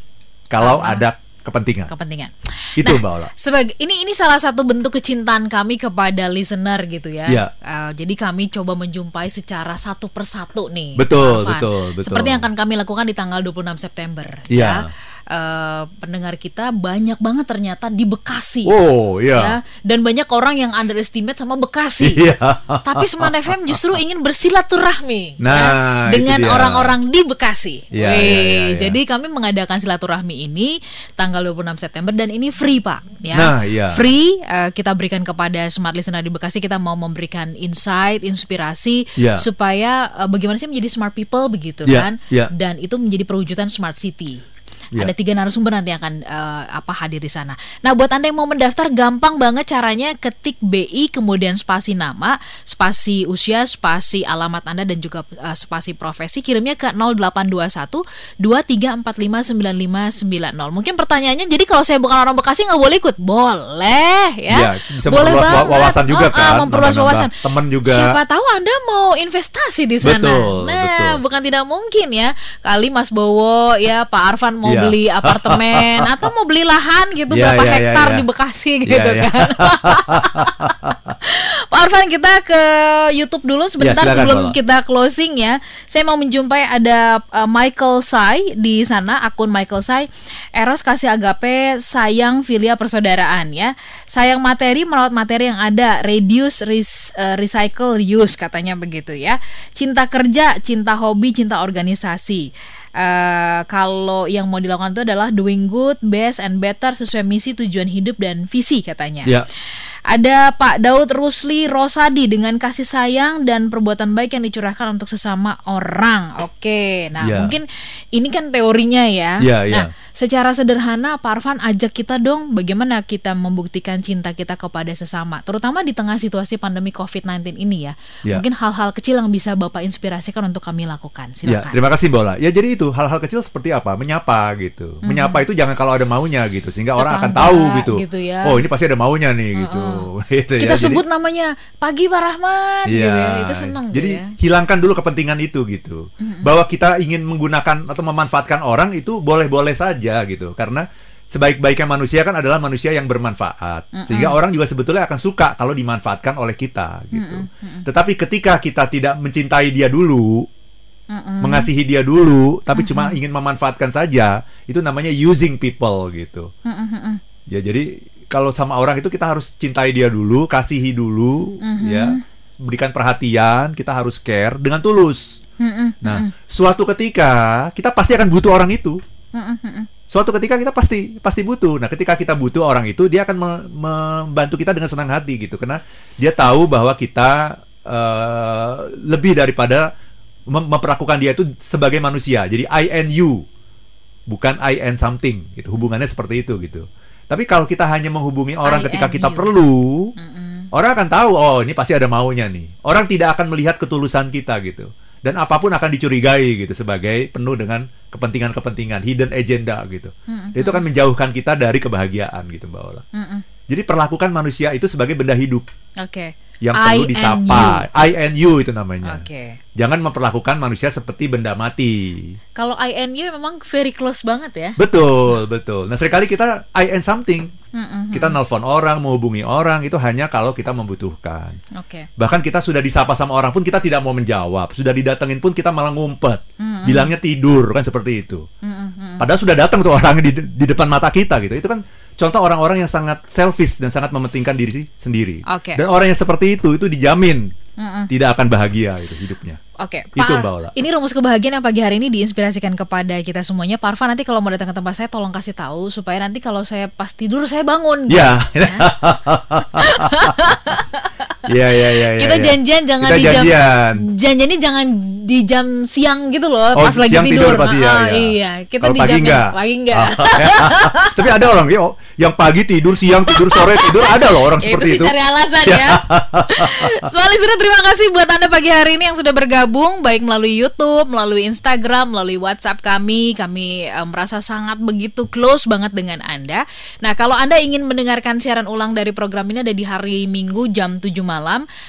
Speaker 4: kalau
Speaker 3: Karena
Speaker 4: ada kepentingan.
Speaker 3: Kepentingan.
Speaker 4: Itu
Speaker 3: Nah,
Speaker 4: Mbak Ola.
Speaker 3: Sebagai ini ini salah satu bentuk kecintaan kami kepada listener gitu ya.
Speaker 4: Iya.
Speaker 3: Eh, jadi kami coba menjumpai secara satu persatu nih.
Speaker 4: Betul, betul, betul.
Speaker 3: Seperti yang akan kami lakukan di tanggal 26 September.
Speaker 4: Iya.
Speaker 3: Ya. Eh, pendengar kita banyak banget ternyata di Bekasi.
Speaker 4: Oh, iya.
Speaker 3: Ya, dan banyak orang yang underestimate sama Bekasi. [laughs]
Speaker 4: Iya.
Speaker 3: Tapi Smart FM justru ingin bersilaturahmi
Speaker 4: Nah,
Speaker 3: ya, dengan orang-orang di Bekasi.
Speaker 4: Iya,
Speaker 3: Wih,
Speaker 4: iya, iya, iya.
Speaker 3: Jadi kami mengadakan silaturahmi ini tanggal 26 September dan ini free Pak. Ya.
Speaker 4: Nah, iya.
Speaker 3: Free eh, kita berikan kepada Smart Listener di Bekasi kita mau memberikan insight, inspirasi
Speaker 4: Iya.
Speaker 3: supaya eh, bagaimana sih menjadi smart people begitu
Speaker 4: Iya,
Speaker 3: kan?
Speaker 4: iya.
Speaker 3: Dan itu menjadi perwujudan smart city.
Speaker 4: Iya.
Speaker 3: Ada tiga narasumber nanti akan eh, apa hadir di sana. Nah, buat anda yang mau mendaftar, gampang banget caranya. Ketik BI, kemudian spasi nama, spasi usia, spasi alamat anda dan juga eh, spasi profesi. Kirimnya ke 0821 2345 9590. Mungkin pertanyaannya, jadi kalau saya bukan orang Bekasi nggak boleh ikut? Boleh ya.
Speaker 4: Iya, bisa
Speaker 3: boleh banget.
Speaker 4: wawasan juga
Speaker 3: Oh,
Speaker 4: kan,
Speaker 3: memperluas wawasan.
Speaker 4: temen juga.
Speaker 3: Siapa tahu anda mau investasi di sana.
Speaker 4: Betul,
Speaker 3: nah,
Speaker 4: betul.
Speaker 3: bukan tidak mungkin ya. Kali Mas Bowo ya Pak Arfan mau
Speaker 4: Iya.
Speaker 3: beli apartemen [laughs] atau mau beli lahan gitu
Speaker 4: Iya,
Speaker 3: berapa
Speaker 4: iya, iya,
Speaker 3: hektar
Speaker 4: iya.
Speaker 3: di Bekasi
Speaker 4: Iya,
Speaker 3: gitu
Speaker 4: iya.
Speaker 3: kan. [laughs] Pak Arfan kita ke YouTube dulu sebentar
Speaker 4: silakan,
Speaker 3: sebelum kita closing ya. Saya mau menjumpai ada uh, Michael Sai di sana akun Michael Sai. Eros kasih agape sayang filia persaudaraan ya. Sayang materi merawat materi yang ada, reduce res- uh, recycle use katanya begitu ya. Cinta kerja, cinta hobi, cinta organisasi. Eh, kalau yang mau dilakukan itu adalah doing good, best and better sesuai misi, tujuan hidup dan visi katanya.
Speaker 4: Ya.
Speaker 3: Ada Pak Daud Rusli Rosadi dengan kasih sayang dan perbuatan baik yang dicurahkan untuk sesama orang. Oke, nah
Speaker 4: Ya.
Speaker 3: mungkin ini kan teorinya ya.
Speaker 4: Ya, ya.
Speaker 3: Nah, secara sederhana Pak Arfan ajak kita dong bagaimana kita membuktikan cinta kita kepada sesama, terutama di tengah situasi pandemi COVID-19 ini ya.
Speaker 4: Ya.
Speaker 3: Mungkin hal-hal kecil yang bisa Bapak inspirasikan untuk kami lakukan.
Speaker 4: Ya,
Speaker 3: Silakan.
Speaker 4: terima kasih Bola. Ya jadi itu hal-hal kecil seperti apa? Menyapa gitu. Menyapa itu jangan kalau ada maunya gitu, sehingga orang akan tahu gitu.
Speaker 3: gitu ya.
Speaker 4: Oh ini pasti ada maunya nih gitu. [laughs] Gitu ya.
Speaker 3: kita
Speaker 4: Jadi-
Speaker 3: sebut namanya pagi Pak Rahmat gitu
Speaker 4: Iya.
Speaker 3: ya. Itu seneng
Speaker 4: Jadi
Speaker 3: gitu ya.
Speaker 4: hilangkan dulu kepentingan itu gitu. Bahwa kita ingin menggunakan atau memanfaatkan orang itu boleh-boleh saja gitu. Karena sebaik-baiknya manusia kan adalah manusia yang bermanfaat. Sehingga orang juga sebetulnya akan suka kalau dimanfaatkan oleh kita gitu. Tetapi ketika kita tidak mencintai dia dulu, mengasihi dia dulu, tapi cuma ingin memanfaatkan saja, itu namanya using people gitu. Ya jadi kalau sama orang itu kita harus cintai dia dulu, kasihi dulu, ya, berikan perhatian, kita harus care dengan tulus. Nah, suatu ketika kita pasti akan butuh orang itu. Suatu ketika kita pasti pasti butuh. Nah, ketika kita butuh orang itu, dia akan me- membantu kita dengan senang hati gitu, karena dia tahu bahwa kita eh, lebih daripada mem- memperlakukan dia itu sebagai manusia. Jadi I and you, bukan I and something. Gitu. Hubungannya seperti itu gitu. Tapi kalau kita hanya menghubungi orang
Speaker 3: I
Speaker 4: ketika kita
Speaker 3: you.
Speaker 4: perlu, orang akan tahu oh ini pasti ada maunya nih. Orang tidak akan melihat ketulusan kita gitu. Dan apa pun akan dicurigai gitu sebagai penuh dengan kepentingan-kepentingan, hidden agenda gitu. Dan Itu akan menjauhkan kita dari kebahagiaan gitu Mbak Ola. Jadi perlakukan manusia itu sebagai benda hidup
Speaker 3: Oke.
Speaker 4: Yang
Speaker 3: I
Speaker 4: perlu
Speaker 3: and
Speaker 4: disapa. I and you itu namanya.
Speaker 3: Oke.
Speaker 4: Jangan memperlakukan manusia seperti benda mati.
Speaker 3: Kalau I and you memang very close banget ya.
Speaker 4: Betul, betul. Nah, sering kali kita I and something.
Speaker 3: Mm-mm.
Speaker 4: Kita nelpon orang, menghubungi orang itu hanya kalau kita membutuhkan.
Speaker 3: Oke.
Speaker 4: Bahkan kita sudah disapa sama orang pun kita tidak mau menjawab. Sudah didatengin pun kita malah ngumpet. Bilangnya tidur kan seperti itu. Padahal sudah datang tuh orangnya di, di depan mata kita gitu. Itu kan contoh orang-orang yang sangat selfish dan sangat mementingkan diri sendiri.
Speaker 3: Oke.
Speaker 4: Dan orang yang seperti itu itu dijamin
Speaker 3: Mm-mm.
Speaker 4: tidak akan bahagia itu hidupnya.
Speaker 3: Oke,
Speaker 4: Itu,
Speaker 3: Pak,
Speaker 4: Mbak Ola.
Speaker 3: Ini rumus kebahagiaan yang pagi hari ini diinspirasikan kepada kita semuanya. Pak Arfa nanti kalau mau datang ke tempat saya tolong kasih tahu supaya nanti kalau saya pas tidur saya bangun.
Speaker 4: Ya. [laughs] Iya iya iya. iya,
Speaker 3: Kita
Speaker 4: iya.
Speaker 3: janjian jangan
Speaker 4: Kita
Speaker 3: di jam
Speaker 4: janjian.
Speaker 3: janjiannya jangan di jam siang gitu loh
Speaker 4: Oh,
Speaker 3: pas lagi
Speaker 4: siang
Speaker 3: tidur.
Speaker 4: tidur pasti ya,
Speaker 3: Ah,
Speaker 4: ya.
Speaker 3: Iya, kita
Speaker 4: Kalau
Speaker 3: di
Speaker 4: pagi
Speaker 3: jam
Speaker 4: enggak?
Speaker 3: Pagi enggak.
Speaker 4: Oh. [laughs] Tapi ada orang ya, yang pagi tidur, siang tidur, sore tidur, ada loh orang seperti
Speaker 3: itu
Speaker 4: itu.
Speaker 3: cari alasan ya. [laughs] Soal listener terima kasih buat Anda pagi hari ini yang sudah bergabung baik melalui YouTube, melalui Instagram, melalui WhatsApp kami. Kami eh, merasa sangat begitu close banget dengan Anda. Nah, kalau Anda ingin mendengarkan siaran ulang dari program ini ada di hari Minggu jam 7 malam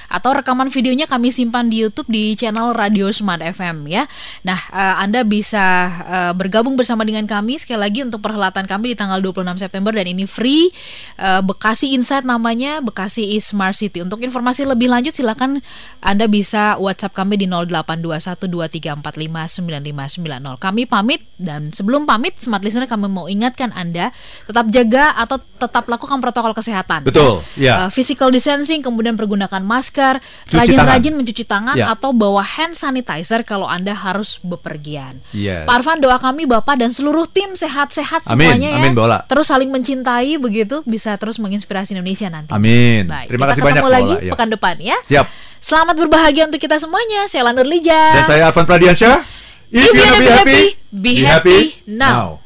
Speaker 3: atau rekaman videonya kami simpan di YouTube di channel Radio Smart FM ya. Nah, eh, Anda bisa eh, bergabung bersama dengan kami sekali lagi untuk perhelatan kami di tanggal 26 September dan ini free Eh, Bekasi Insight namanya Bekasi is Smart City. Untuk informasi lebih lanjut silakan Anda bisa WhatsApp kami di 082123459590. Kami pamit dan sebelum pamit Smart Listener kami mau ingatkan Anda tetap jaga atau tetap lakukan protokol kesehatan.
Speaker 4: Betul, ya.
Speaker 3: Eh, physical distancing, kemudian pergunakan masker, rajin-rajin mencuci tangan
Speaker 4: Ya.
Speaker 3: atau bawa hand sanitizer kalau Anda harus bepergian.
Speaker 4: Yes.
Speaker 3: Pak Arfan doa kami Bapak dan seluruh tim sehat-sehat
Speaker 4: Amin,
Speaker 3: semuanya ya.
Speaker 4: amin, Bola.
Speaker 3: Terus saling mencintai begitu bisa terus menginspirasi Indonesia nanti.
Speaker 4: Amin.
Speaker 3: Baik,
Speaker 4: Terima
Speaker 3: kita
Speaker 4: kasih
Speaker 3: ketemu
Speaker 4: banyak
Speaker 3: lagi
Speaker 4: Bola, ya.
Speaker 3: pekan depan ya.
Speaker 4: Siap.
Speaker 3: Selamat berbahagia untuk kita semuanya. Saya Lanur Lija.
Speaker 4: Dan saya Arfan Pradiansyah.
Speaker 3: If you wanna be happy, be happy now.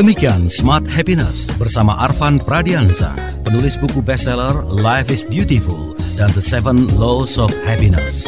Speaker 2: Demikian Smart Happiness bersama Arvan Pradiansa, penulis buku bestseller Life is Beautiful dan The Seven Laws of Happiness.